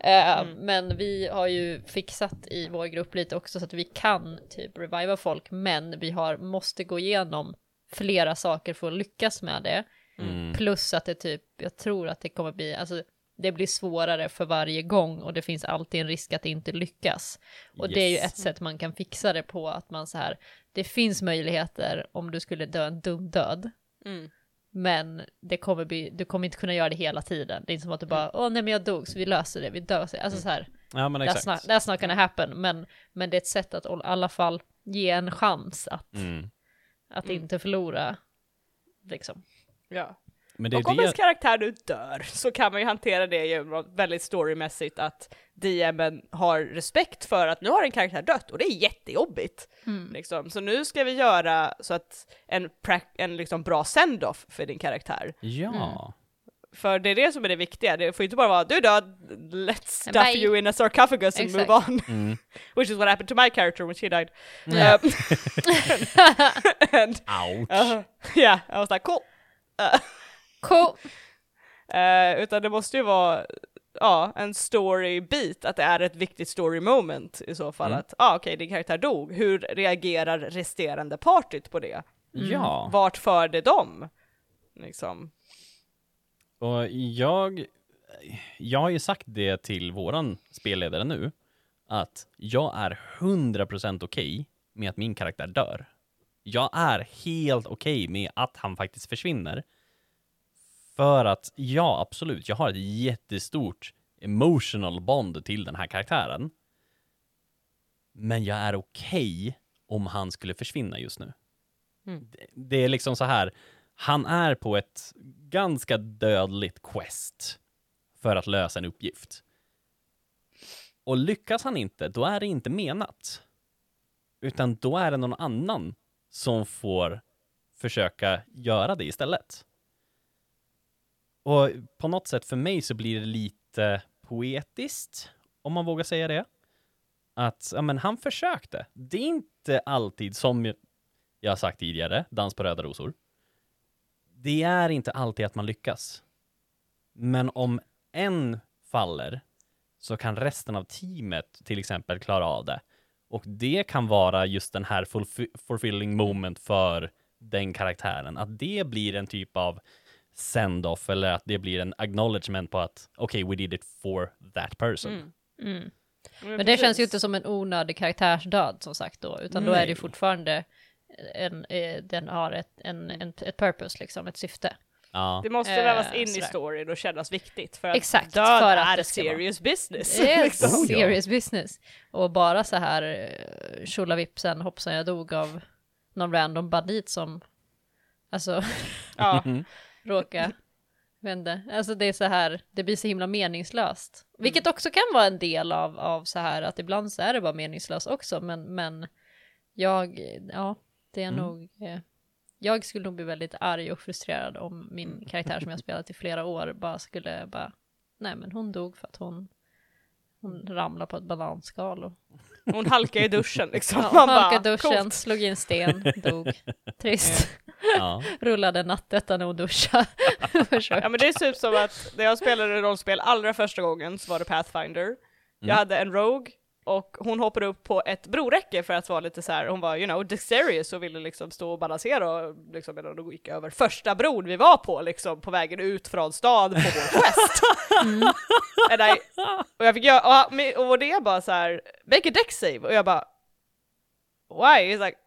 Eh, Mm. Men vi har ju fixat i vår grupp lite också så att vi kan typ reviva folk. Men vi har, måste gå igenom flera saker för att lyckas med det. Mm. Plus att det typ, jag tror att det kommer bli, alltså det blir svårare för varje gång och det finns alltid en risk att det inte lyckas. Och det är ju Yes. ett sätt man kan fixa det på, att man så här, det finns möjligheter om du skulle dö en dum död. Mm. Men det kommer bli, du kommer inte kunna göra det hela tiden. Det är inte som att du bara, åh nej men jag dog så vi löser det, vi dör. Så, alltså så här, Ja men that's exakt. not, that's not gonna happen. Men, men det är ett sätt att i alla fall ge en chans att, Mm. Att Mm. inte förlora. Liksom. Ja. Men det är och om ens karaktär nu dör så kan man ju hantera det genom väldigt storymässigt att DMen har respekt för att nu har en karaktär dött och det är jättejobbigt. Mm. Liksom. Så nu ska vi göra så att en, en liksom bra send-off för din karaktär. Ja. För det är det som är det viktiga, det får inte bara vara du är död, let's stuff Bye. you in a sarcophagus and Exakt. move on. Mm. Which is what happened to my character when she died. Ja. Um, and, Ouch. uh, yeah, I was like cool. Uh, Cool. Eh, utan det måste ju vara ja, en story-bit, att det är ett viktigt story moment i så fall. Mm. Att ah, okej, din karaktär dog, hur reagerar resterande partyt på det? Ja. Vart för det dem? Liksom. Och jag, jag har ju sagt det till våran spelledare nu, att jag är 100% okej med att min karaktär dör. Jag är helt okej med att han faktiskt försvinner. För att, ja absolut, jag har ett jättestort emotional bond till den här karaktären. Men jag är okej om han skulle försvinna just nu. Mm. Det, det är liksom så här, han är på ett ganska dödligt quest för att lösa en uppgift. Och lyckas han inte, då är det inte menat. Utan då är det någon annan som får försöka göra det istället. Och på något sätt för mig så blir det lite poetiskt, om man vågar säga det. Att, ja men han försökte. Det är inte alltid som jag har sagt tidigare, dans på röda rosor. Det är inte alltid att man lyckas. Men om en faller så kan resten av teamet till exempel klara av det. Och det kan vara just den här fulfi- fulfilling moment för den karaktären. Att det blir en typ av send-off eller att det blir en acknowledgement på att okej, we did it for that person. Mm. Mm. Men, det känns ju inte som en onödig karaktärsdöd som sagt då, utan då är det Nej. fortfarande en, eh, den har ett, en, en, ett purpose liksom, ett syfte. Ja. Det måste Eh, vävas in i sådär. storyn och kännas viktigt för att Exakt, död för att är det ska vara- serious business. Det är liksom. Oh, ja. serious business. Och bara så här eh, tjolavipsen hoppsan jag dog av någon random bandit som alltså ja. Mm. råka vända. Alltså det är så här, det blir så himla meningslöst. Vilket också kan vara en del av, av så här att ibland så är det bara meningslöst också, men, men jag, ja, Det är Mm. nog... Eh, jag skulle nog bli väldigt arg och frustrerad om min karaktär som jag spelat i flera år bara skulle bara... Nej men hon dog för att hon, hon ramlade på ett bananskal och Hon halkade i duschen liksom. ja, Man halkade bara, duschen, coolt. slog i en sten, dog. Trist. Ja. Rullade nattetta när hon duschade. Ja men det är typ som att när jag spelade rollspel allra första gången så var det Pathfinder. Jag hade en Rogue och hon hoppade upp på ett broräcke för att vara lite så här. hon var you know dexterous och ville liksom stå och balansera och liksom medan hon gick över första bron vi var på liksom på vägen ut från stan på vår quest. And I, och jag fick göra, och, och det är bara så här, make a dex save och jag bara Why? He's like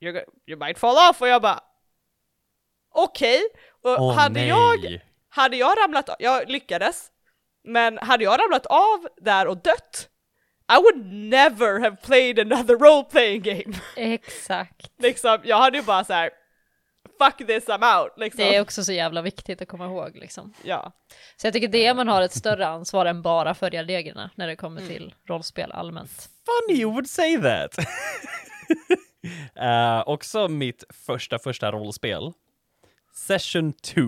go- you might fall off och jag bara Okej, och Åh hade nej. jag hade jag ramlat av, jag lyckades, men hade jag ramlat av där och dött, I would never have played another role playing game. Exakt. liksom, jag hade ju bara så här. fuck this I'm out liksom. Det är också så jävla viktigt att komma ihåg liksom. Ja. Så jag tycker det man har ett större ansvar än bara följa reglerna när det kommer till rollspel allmänt. Funny you would say that! Eh, också mitt första, första rollspel. Session 2.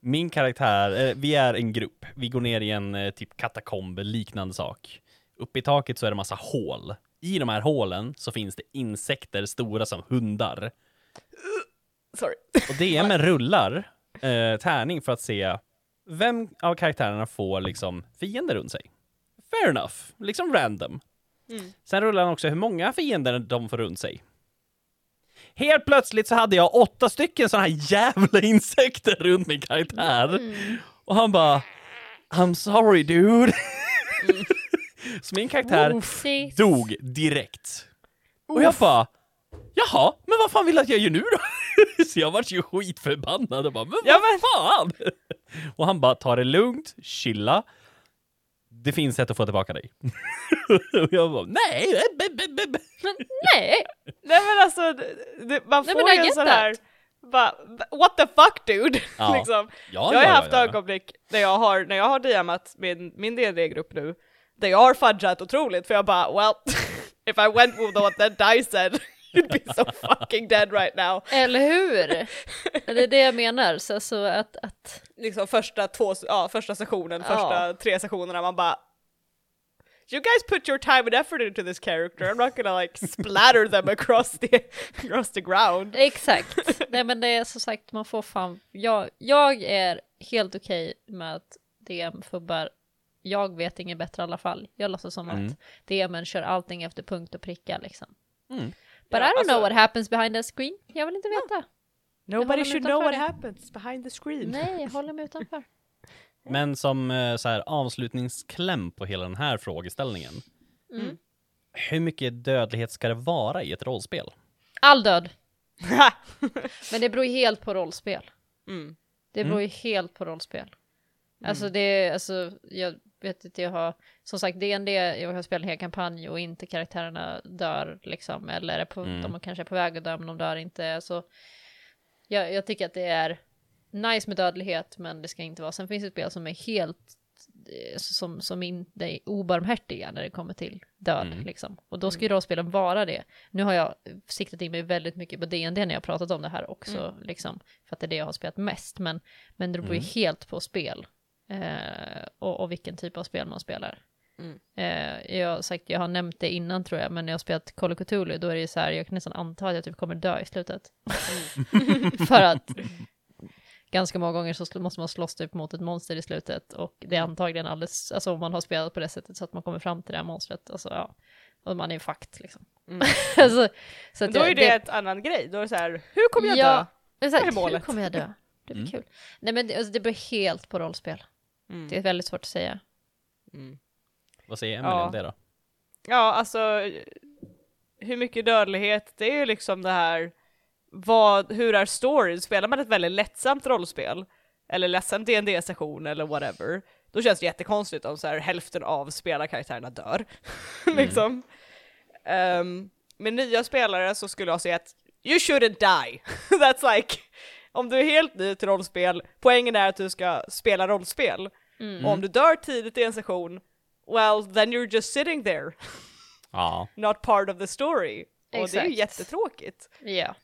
Min karaktär, eh, vi är en grupp. Vi går ner i en eh, typ katakomb, liknande sak. Uppe i taket så är det massa hål. I de här hålen så finns det insekter stora som hundar. Sorry. Och DMen rullar eh, tärning för att se vem av karaktärerna får liksom fiender runt sig. Fair enough, liksom random. Mm. Sen rullar han också hur många fiender de får runt sig. Helt plötsligt så hade jag åtta stycken sådana här jävla insekter runt min karaktär. Och han bara I'm sorry dude. så min karaktär Oopsie. dog direkt. Och jag bara, jaha, men vad fan vill du att jag gör nu då? Så jag vart ju skitförbannad och bara, men Ja, vad fan? Och han bara, ta det lugnt, chilla. Det finns sätt att få tillbaka dig. Och jag bara, nej! b- b- b- b-" Nej, Nej men alltså, det, man Nej, får I ju en sån that. här, bara, what the fuck dude? Ja. liksom. Ja, jag har ja, haft ja, ja. ögonblick när jag har, när jag har DMat min, min D&D-grupp nu, där jag har fudgat otroligt för jag bara, well, if I went with what that die said, you'd be so fucking dead right now. eller hur? Det är det jag menar, så, så att, att Liksom första två, ja första sessionen, Ja. första tre sessionerna, man bara You guys put your time and effort into this character, I'm not gonna like splatter them across the, across the ground. Exakt. Nej men det är som sagt, man får fan, jag, jag är helt okej med att DM-fubbar, jag vet inget bättre i alla fall. Jag låtsas som Mm. att DMen kör allting efter punkt och pricka liksom. Mm. But Ja, I don't alltså- know what happens behind the screen. Jag vill inte veta. Nobody should know what det. happens behind the screen. Nej, jag håller mig utanför. Men som eh, så här, avslutningskläm på hela den här frågeställningen. Mm. Hur mycket dödlighet ska det vara i ett rollspel? All död. Men det beror ju helt på rollspel. mm. Det beror ju helt på rollspel. Alltså det, alltså jag vet inte, jag har som sagt D&D, jag har spelat en hel kampanj och inte karaktärerna dör liksom, eller är på, Mm. de kanske är på väg att dö men de dör inte. Så jag, jag tycker att det är nice med dödlighet men det ska inte vara. Sen finns det spel som är helt eh, som, som inte är obarmhärtiga när det kommer till död Mm. liksom. Och då ska ju rollspelen vara det. Nu har jag siktat in mig väldigt mycket på D&D när jag pratat om det här också, liksom, för att det är det jag har spelat mest. Men, men det beror ju Mm. helt på spel eh, och, och vilken typ av spel man spelar. Mm. Eh, jag, har sagt, jag har nämnt det innan tror jag, men när jag har spelat Call of Cthulhu då är det ju så här, jag kan nästan anta att jag typ kommer dö i slutet. för att ganska många gånger så måste man slåss typ mot ett monster i slutet och det är antagligen alldeles, alltså om man har spelat på det sättet så att man kommer fram till det här monstret, alltså ja, och man är fucked liksom. Mm. alltså, så Men då jag- är det, ett annan grej, då är det så här, hur kommer jag dö? Ja, exakt, Vad är hur kommer jag dö? Det blir Mm. kul. Nej men det, alltså, det beror helt på rollspel. Mm. Det är väldigt svårt att säga. Mm. Vad säger Emelie Ja. om det då? Ja, alltså hur mycket dödlighet, det är ju liksom det här, vad, hur är storyn? Spelar man ett väldigt lättsamt rollspel, eller lättsam dd session eller whatever, då känns det jättekonstigt om så här hälften av spelarkaraktärerna dör. liksom. Ehm, med nya spelare så skulle jag säga att you shouldn't die. That's like, om du är helt ny till rollspel, poängen är att du ska spela rollspel. Mm. Och om du dör tidigt i en session, well then you're just sitting there Ja. not part of the story. Och det är ju Exakt. jättetråkigt. Ja.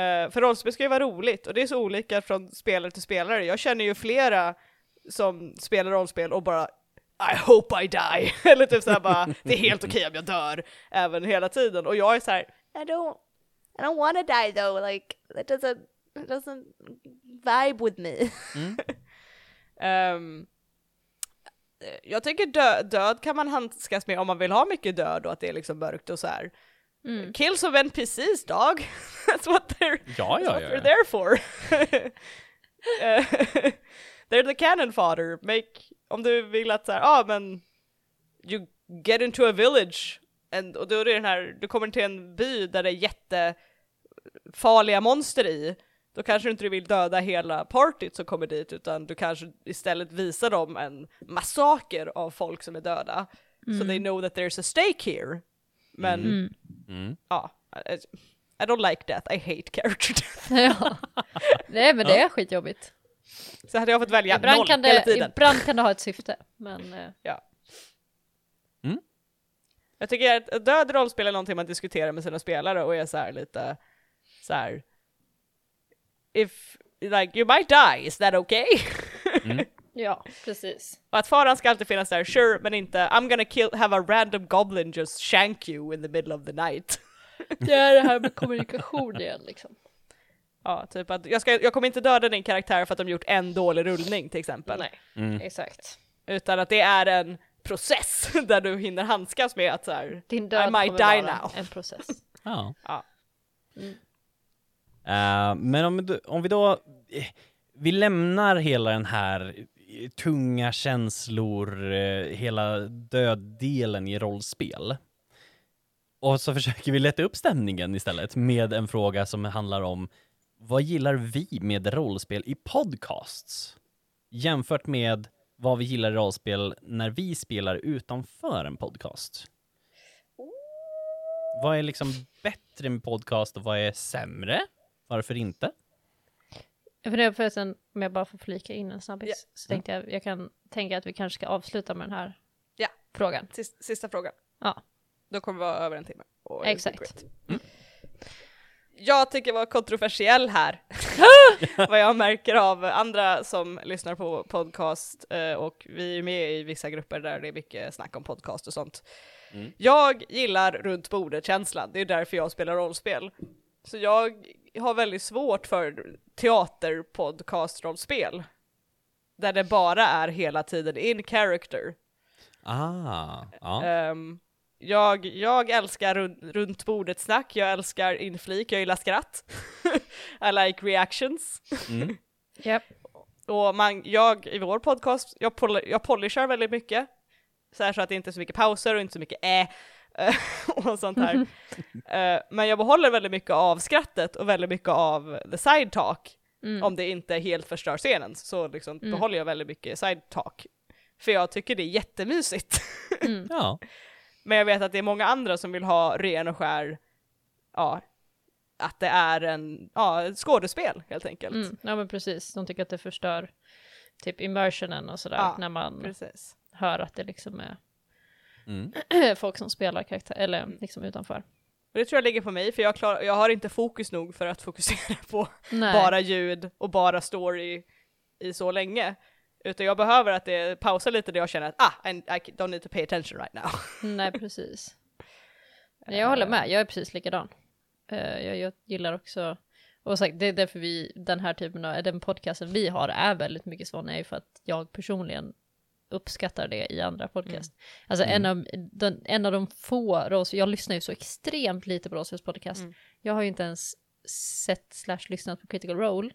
Eh, för rollspel ska ju vara roligt och det är så olika från spelare till spelare. Jag känner ju flera som spelar rollspel och bara I hope I die. Eller typ såhär bara, det är helt okej om jag dör. Även hela tiden. Och jag är så här, I don't, I don't wanna die though, like that doesn't, it doesn't vibe with me. Mm. Ehm, jag tycker dö död kan man handskas med om man vill ha mycket död och att det är liksom mörkt och så här. Mm. Kills of NPCs dog, that's what they're Ja, That's ja, what ja. they're there for. Eh, they're the cannon fodder. Make, om du vill att så här, ah men you get into a village and, och då är det den här, du kommer till en by där det är jättefarliga monster i. Då kanske du inte vill döda hela partyt som kommer dit utan du kanske istället visar dem en massaker av folk som är döda. So they know that there's a stake here. Men Mm. Mm. ja, I, don't like death, I hate character death. ja. Nej men det är skitjobbigt. Så hade jag fått välja ibland, noll kan hela det, tiden. ibland kan det ha ett syfte. Men eh, Ja. Mm. Jag tycker att död rollspel är någonting man diskuterar med sina spelare och är så här lite så här. If like you might die, is that okay? ja, precis. och att faran ska alltid finnas där, sure, men inte I'm gonna kill, have a random goblin just shank you in the middle of the night. Det är det här med kommunikation igen liksom. ja, typ att jag, ska, jag kommer inte döda din karaktär för att de gjort en dålig rullning till exempel. Nej, Mm. exakt. Utan att det är en process där du hinner handskas med att så här, Din död I might die now. en process. Ja. Ja. Mm. Uh, men om, om vi då, eh, vi lämnar hela den här tunga känslor, eh, hela döddelen i rollspel. Och så försöker vi lätta upp stämningen istället med en fråga som handlar om vad gillar vi med rollspel i podcasts? Jämfört med vad vi gillar i rollspel när vi spelar utanför en podcast. Vad är liksom bättre med podcast och vad är sämre? Varför inte? Jag funderar förresten, om jag bara får flika in en snabbis, Ja. så tänkte jag, jag kan tänka att vi kanske ska avsluta med den här Ja. frågan. Sista, sista frågan. Ja, Då kommer vi vara över en timme. Och Exakt. great. Jag tycker vara kontroversiell här. Vad jag märker av andra som lyssnar på podcast eh, och vi är med i vissa grupper där det är mycket snack om podcast och sånt. Mm. Jag gillar runt bordet-känslan, det är därför jag spelar rollspel. Så jag har väldigt svårt för teaterpodcast-rollspel. Där det bara är hela tiden in character. Ah, ja. Ehm, jag, jag älskar run, runt bordet snack, jag älskar inflik, jag gillar skratt. I like reactions. Mm. Japp. Och man, jag i vår podcast, jag, pol, jag polishar väldigt mycket. Så, här så att det inte är så mycket pauser och inte så mycket äh eh, och sånt här. Eh, men jag behåller väldigt mycket av skrattet och väldigt mycket av the side talk. Mm. Om det inte helt förstör scenen så liksom Mm. behåller jag väldigt mycket side talk. För jag tycker det är jättemysigt. Mm. ja. Men jag vet att det är många andra som vill ha ren och skär, ja, att det är en, ja, ett skådespel helt enkelt. Mm. Ja men precis, de tycker att det förstör typ immersionen och sådär Ja, när man Precis. hör att det liksom Mm. folk som spelar karaktär, eller liksom utanför. Och det tror jag ligger på mig, för jag, klar, jag har inte fokus nog för att fokusera på Nej. bara ljud och bara story i så länge. Utan jag behöver att det pausar lite där jag känner att ah, I, I don't need to pay attention right now. Nej, precis. Jag håller med, jag är precis likadan. Eh, Jag, jag gillar också, och sagt, det är därför vi, den här typen av, den podcasten vi har är väldigt mycket sån, är ju för att jag personligen uppskattar det i andra podcast. Alltså en, av, den, en av de få rollspel, jag lyssnar ju så extremt lite på rollspelspodcast. Mm. Jag har ju inte ens sett slash lyssnat på Critical Role.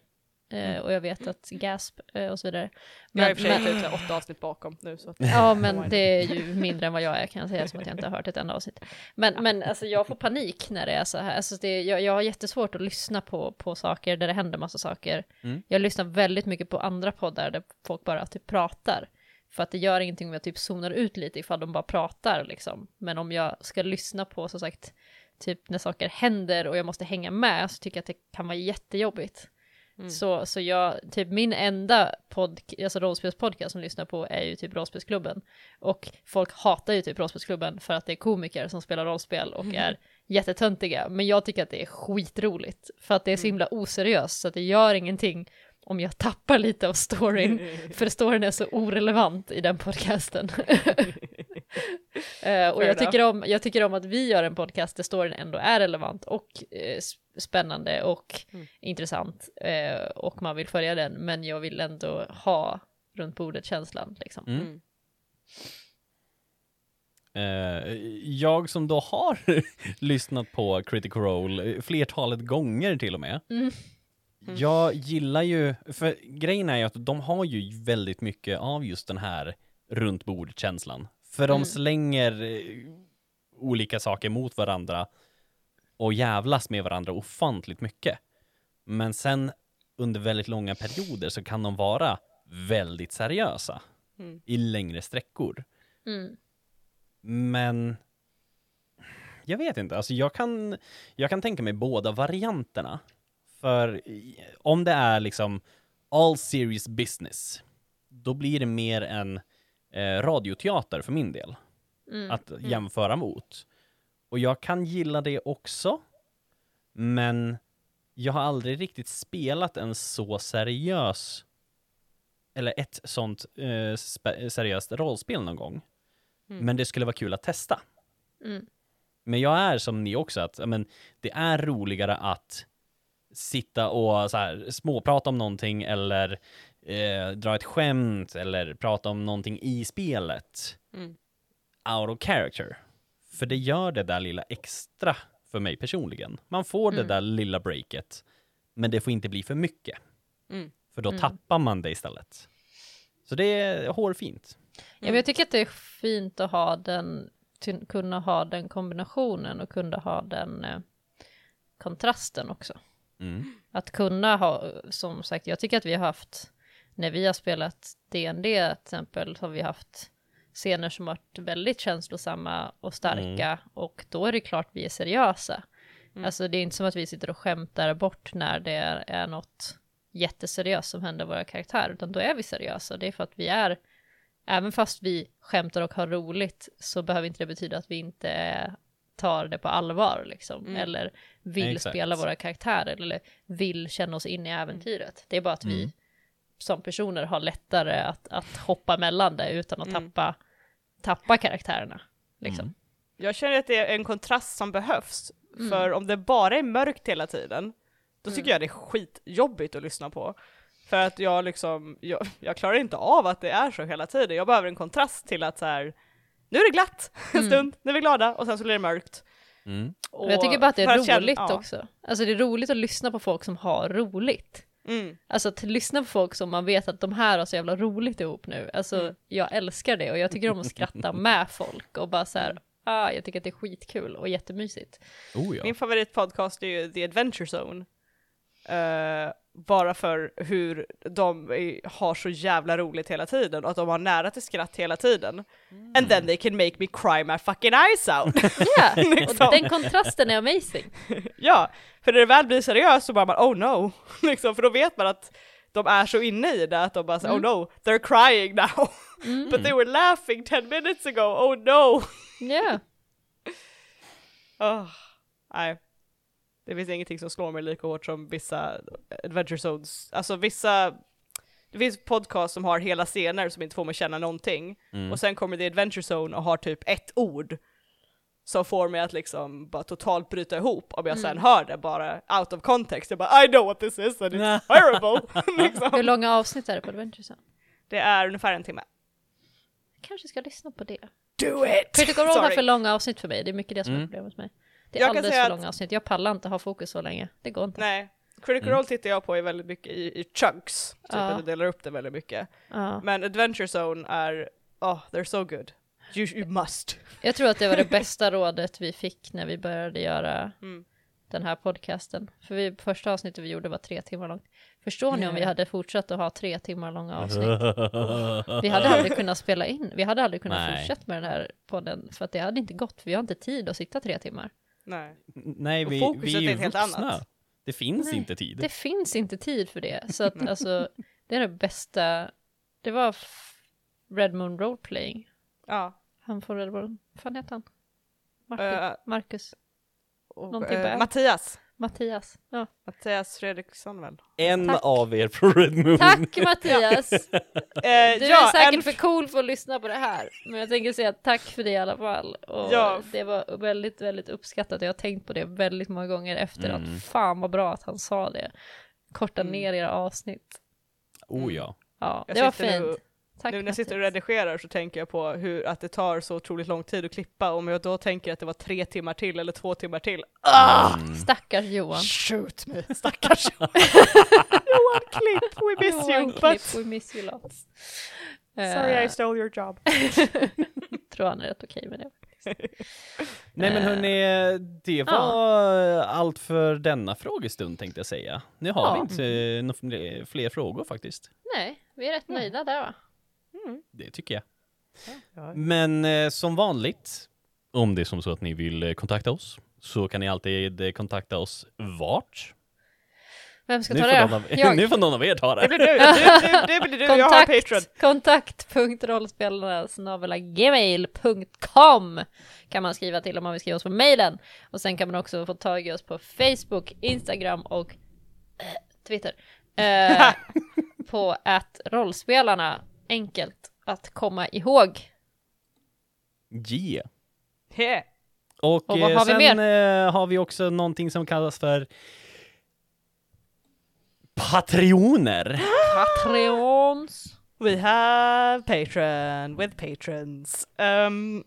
eh, Och jag vet att Gasp eh, och så vidare. jag är i och för sig men- åtta avsnitt bakom nu så att, Ja, men det är ju mindre än vad jag är kan jag säga, som att jag inte har hört ett enda avsnitt. Men, men alltså jag får panik när det är så här. Alltså det, jag, jag har jättesvårt att lyssna på, på saker där det händer massa saker. Mm. Jag lyssnar väldigt mycket på andra poddar där folk bara typ pratar. För att det gör ingenting om jag typ zonar ut lite ifall de bara pratar liksom. Men om jag ska lyssna på, som sagt, typ när saker händer och jag måste hänga med så tycker jag att det kan vara jättejobbigt. Mm. Så, så jag, typ min enda pod, alltså rollspelspodcast som lyssnar på är ju typ Rollspelsklubben. Och folk hatar ju typ Rollspelsklubben för att det är komiker som spelar rollspel och är jättetöntiga. Men jag tycker att det är skitroligt. För att det är så himla oseriöst så att det gör ingenting om jag tappar lite av storyn. För storyn är så orelevant i den podcasten. Eh, och jag tycker, om, jag tycker om att vi gör en podcast där storyn ändå är relevant och eh, spännande och Mm. intressant. Eh, och man vill följa den, men jag vill ändå ha runt bordet-känslan. Liksom. Mm. Mm. Jag som då har lyssnat på Critical Role flertalet gånger till och med. Mm. Jag gillar ju, för grejen är ju att de har ju väldigt mycket av just den här runt bordet-känslan. För de Mm. slänger eh, olika saker mot varandra och jävlas med varandra ofantligt mycket. Men sen under väldigt långa perioder så kan de vara väldigt seriösa Mm. i längre sträckor. Mm. Men jag vet inte, alltså jag kan, jag kan tänka mig båda varianterna. För om det är liksom all serious business, då blir det mer en eh, radioteater för min del. Mm. Att jämföra mot. Och jag kan gilla det också, men jag har aldrig riktigt spelat en så seriös eller ett sånt eh, seriöst rollspel någon gång. Mm. Men det skulle vara kul att testa. Mm. Men jag är som ni också, att men, det är roligare att sitta och så här, småprata om någonting eller eh, dra ett skämt eller prata om någonting i spelet Mm. out of character. För det gör det där lilla extra för mig personligen. Man får Mm. det där lilla breaket, men det får inte bli för mycket. Mm. För då Mm. tappar man det istället. Så det är hårfint. Ja, men jag tycker att det är fint att ha den, kunna ha den kombinationen och kunna ha den eh, kontrasten också. Mm. Att kunna ha, som sagt, jag tycker att vi har haft, när vi har spelat D&D till exempel, så har vi haft scener som varit väldigt känslosamma och starka och då är det klart vi är seriösa. Alltså det är inte som att vi sitter och skämtar bort när det är, är något jätteseriöst som händer våra karaktärer, utan då är vi seriösa. Det är för att vi är, även fast vi skämtar och har roligt, så behöver inte det betyda att vi inte tar det på allvar liksom, Mm. eller vill Exakt. spela våra karaktärer eller vill känna oss in i äventyret. Det är bara att vi Mm. som personer har lättare att, att hoppa mellan det utan att Mm. tappa, tappa karaktärerna. Liksom. Mm. Jag känner att det är en kontrast som behövs, Mm. för om det bara är mörkt hela tiden, då tycker Mm. jag det är skitjobbigt att lyssna på. För att jag liksom, jag, jag klarar inte av att det är så hela tiden, jag behöver en kontrast till att så här. Nu är det glatt en Mm. stund, nu är vi glada, och sen så blir det mörkt. Mm. Och jag tycker bara att det är känna- roligt ja. också. Alltså det är roligt att lyssna på folk som har roligt. Mm. Alltså att lyssna på folk som man vet att de här har så jävla roligt ihop nu. Alltså Mm. jag älskar det och jag tycker om att skratta med folk och bara så här, ah, jag tycker att det är skitkul och jättemysigt. Oh ja. Min favoritpodcast är ju The Adventure Zone. Eh, bara för hur de är, har så jävla roligt hela tiden och att de har nära till skratt hela tiden. And then they can make me cry my fucking eyes out. Ja, Liksom. och den kontrasten är amazing. ja, för när det väl blir seriöst så bara man oh no, liksom, för då vet man att de är så inne i det att de bara säger Mm. oh no, they're crying now. Mm. But they were laughing 10 minutes ago, oh no! Ja, Oh, nej. Det finns ingenting som slår mig lika hårt som vissa adventure zones. Alltså vissa, det finns podcast som har hela scener som inte får mig känna någonting. Mm. Och sen kommer the adventure zone och har typ ett ord som får mig att liksom bara totalt bryta ihop om jag sen Mm. hör det bara out of context. Jag bara I know what this is and it's horrible! hur liksom. långa avsnitt är det på Adventure Zone? Det är ungefär en timme. Jag kanske ska lyssna på det. Do it! Critical Role har Sorry. för långa avsnitt för mig, det är mycket det som är Mm. problemet med mig. Det är Jag kan alldeles säga för att- långa avsnitt, jag pallar inte ha fokus så länge. Det går inte. Nej, Critical Mm. Role tittar jag på i väldigt mycket i, i chunks. Typ Ja. att jag delar upp det väldigt mycket. Ja. Men Adventure Zone är, oh, they're so good. You, you must. Jag tror att det var det bästa rådet vi fick när vi började göra Mm. den här podcasten. För vi, första avsnittet vi gjorde var tre timmar långt. Förstår ni om vi hade fortsatt att ha tre timmar långa avsnitt? Vi hade aldrig kunnat spela in, vi hade aldrig kunnat Nej. fortsätta med den här podden, för att det hade inte gått, för vi har inte tid att sitta tre timmar. Nej. Nej, Och vi, fokuset vi är är helt vuxna. annat. Det finns Nej, inte tid. Det finns inte tid för det. Så att alltså, det är det bästa. Det var Red Moon Roleplaying. Ja. Han får Red Moon. Vad fan heter han? Martin, Eh, Marcus. och, L. Mattias. Mattias. Ja. Mattias Fredriksson väl? En Tack. av er från Red Moon. Tack Mattias! Eh, Du är säkert en- för cool för att lyssna på det här. Men jag tänker säga tack för det i alla fall. Och Ja. det var väldigt, väldigt uppskattat. Jag har tänkt på det väldigt många gånger efter Mm. att fan vad bra att han sa det. Korta Mm. ner era avsnitt. Oh ja. Ja, Jag det var fint. Tack nu när jag sitter och redigerar så tänker jag på hur att det tar så otroligt lång tid att klippa. Om jag då tänker att det var tre timmar till eller två timmar till. Ah! Mm. Stackars Johan. Shoot me, stackars Johan. Johan Klipp, we miss Johan you. Klipp, But we miss you lots. sorry Eh, I stole your job. tror han är rätt okej med det. Nej men Eh, hörni, det var allt för denna frågestund tänkte jag säga. Nu har Ja. vi inte eh, några fler- fler frågor faktiskt. Nej, vi är rätt nöjda där va? Det tycker jag. Ja. Men eh, som vanligt, om det är som så att ni vill eh, kontakta oss, så kan ni alltid eh, kontakta oss vart? Vem ska Nu ta får, det någon av, Jag. nu får någon av er ta Det det. blir du, det, det, det blir du, jag har Patreon. Kontakt, kontakt.rollspelarna snabel-a gmail.com kan man skriva till om man vill skriva oss på mailen. Och sen kan man också få tag i oss på Facebook, Instagram och eh, Twitter. Eh, på att rollspelarna, enkelt att komma ihåg. Yeah. Yeah. Och, Och vad eh, har vi sen eh, har vi också någonting som kallas för Patreoner. Patreons. We have Patreon with patrons. Um,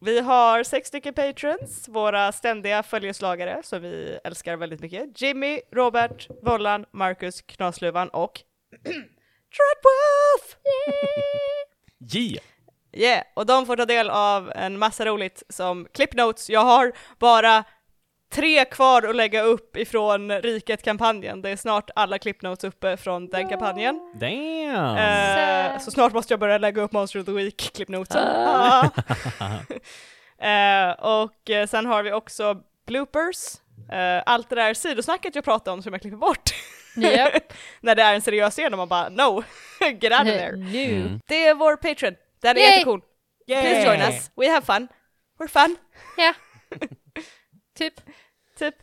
vi har sex stycken patrons, våra ständiga följeslagare som vi älskar väldigt mycket. Jimmy, Robert, Vollan, Marcus, Knasluvan och Treadwolf! Yeah. Yeah, och de får ta del av en massa roligt som clipnotes. Jag har bara tre kvar att lägga upp ifrån Riket-kampanjen. Det är snart alla clipnotes uppe från den kampanjen. Damn. Eh, så snart måste jag börja lägga upp Monster of the Week clipnotesen. Ah. Eh, och eh, sen har vi också bloopers. Eh, allt det där sidosnacket jag pratade om som jag klipper bort. Japp. När det är en seriös scen och man bara no, get out of there. Nu. Mm. Det är vår Patreon. Den är Yay! jättecool. Please join us. We have fun. We're fun. Ja. typ. Typ.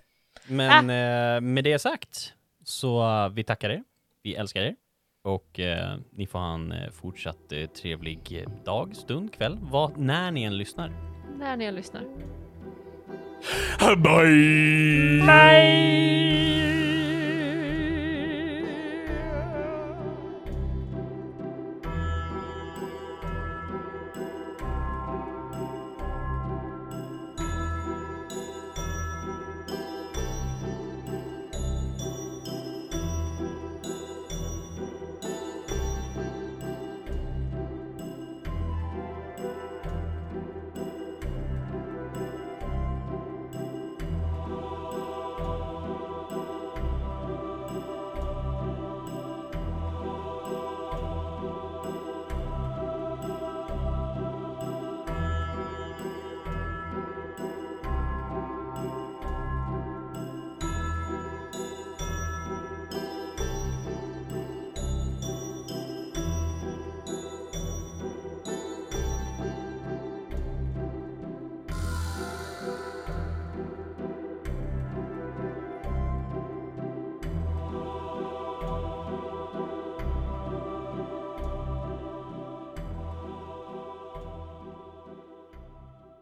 Men eh, med det sagt så eh, vi tackar er. Vi älskar er. Och eh, ni får ha en eh, fortsatt eh, trevlig dag, stund, kväll, vad, när ni än lyssnar. När ni lyssnar. Bye! Bye!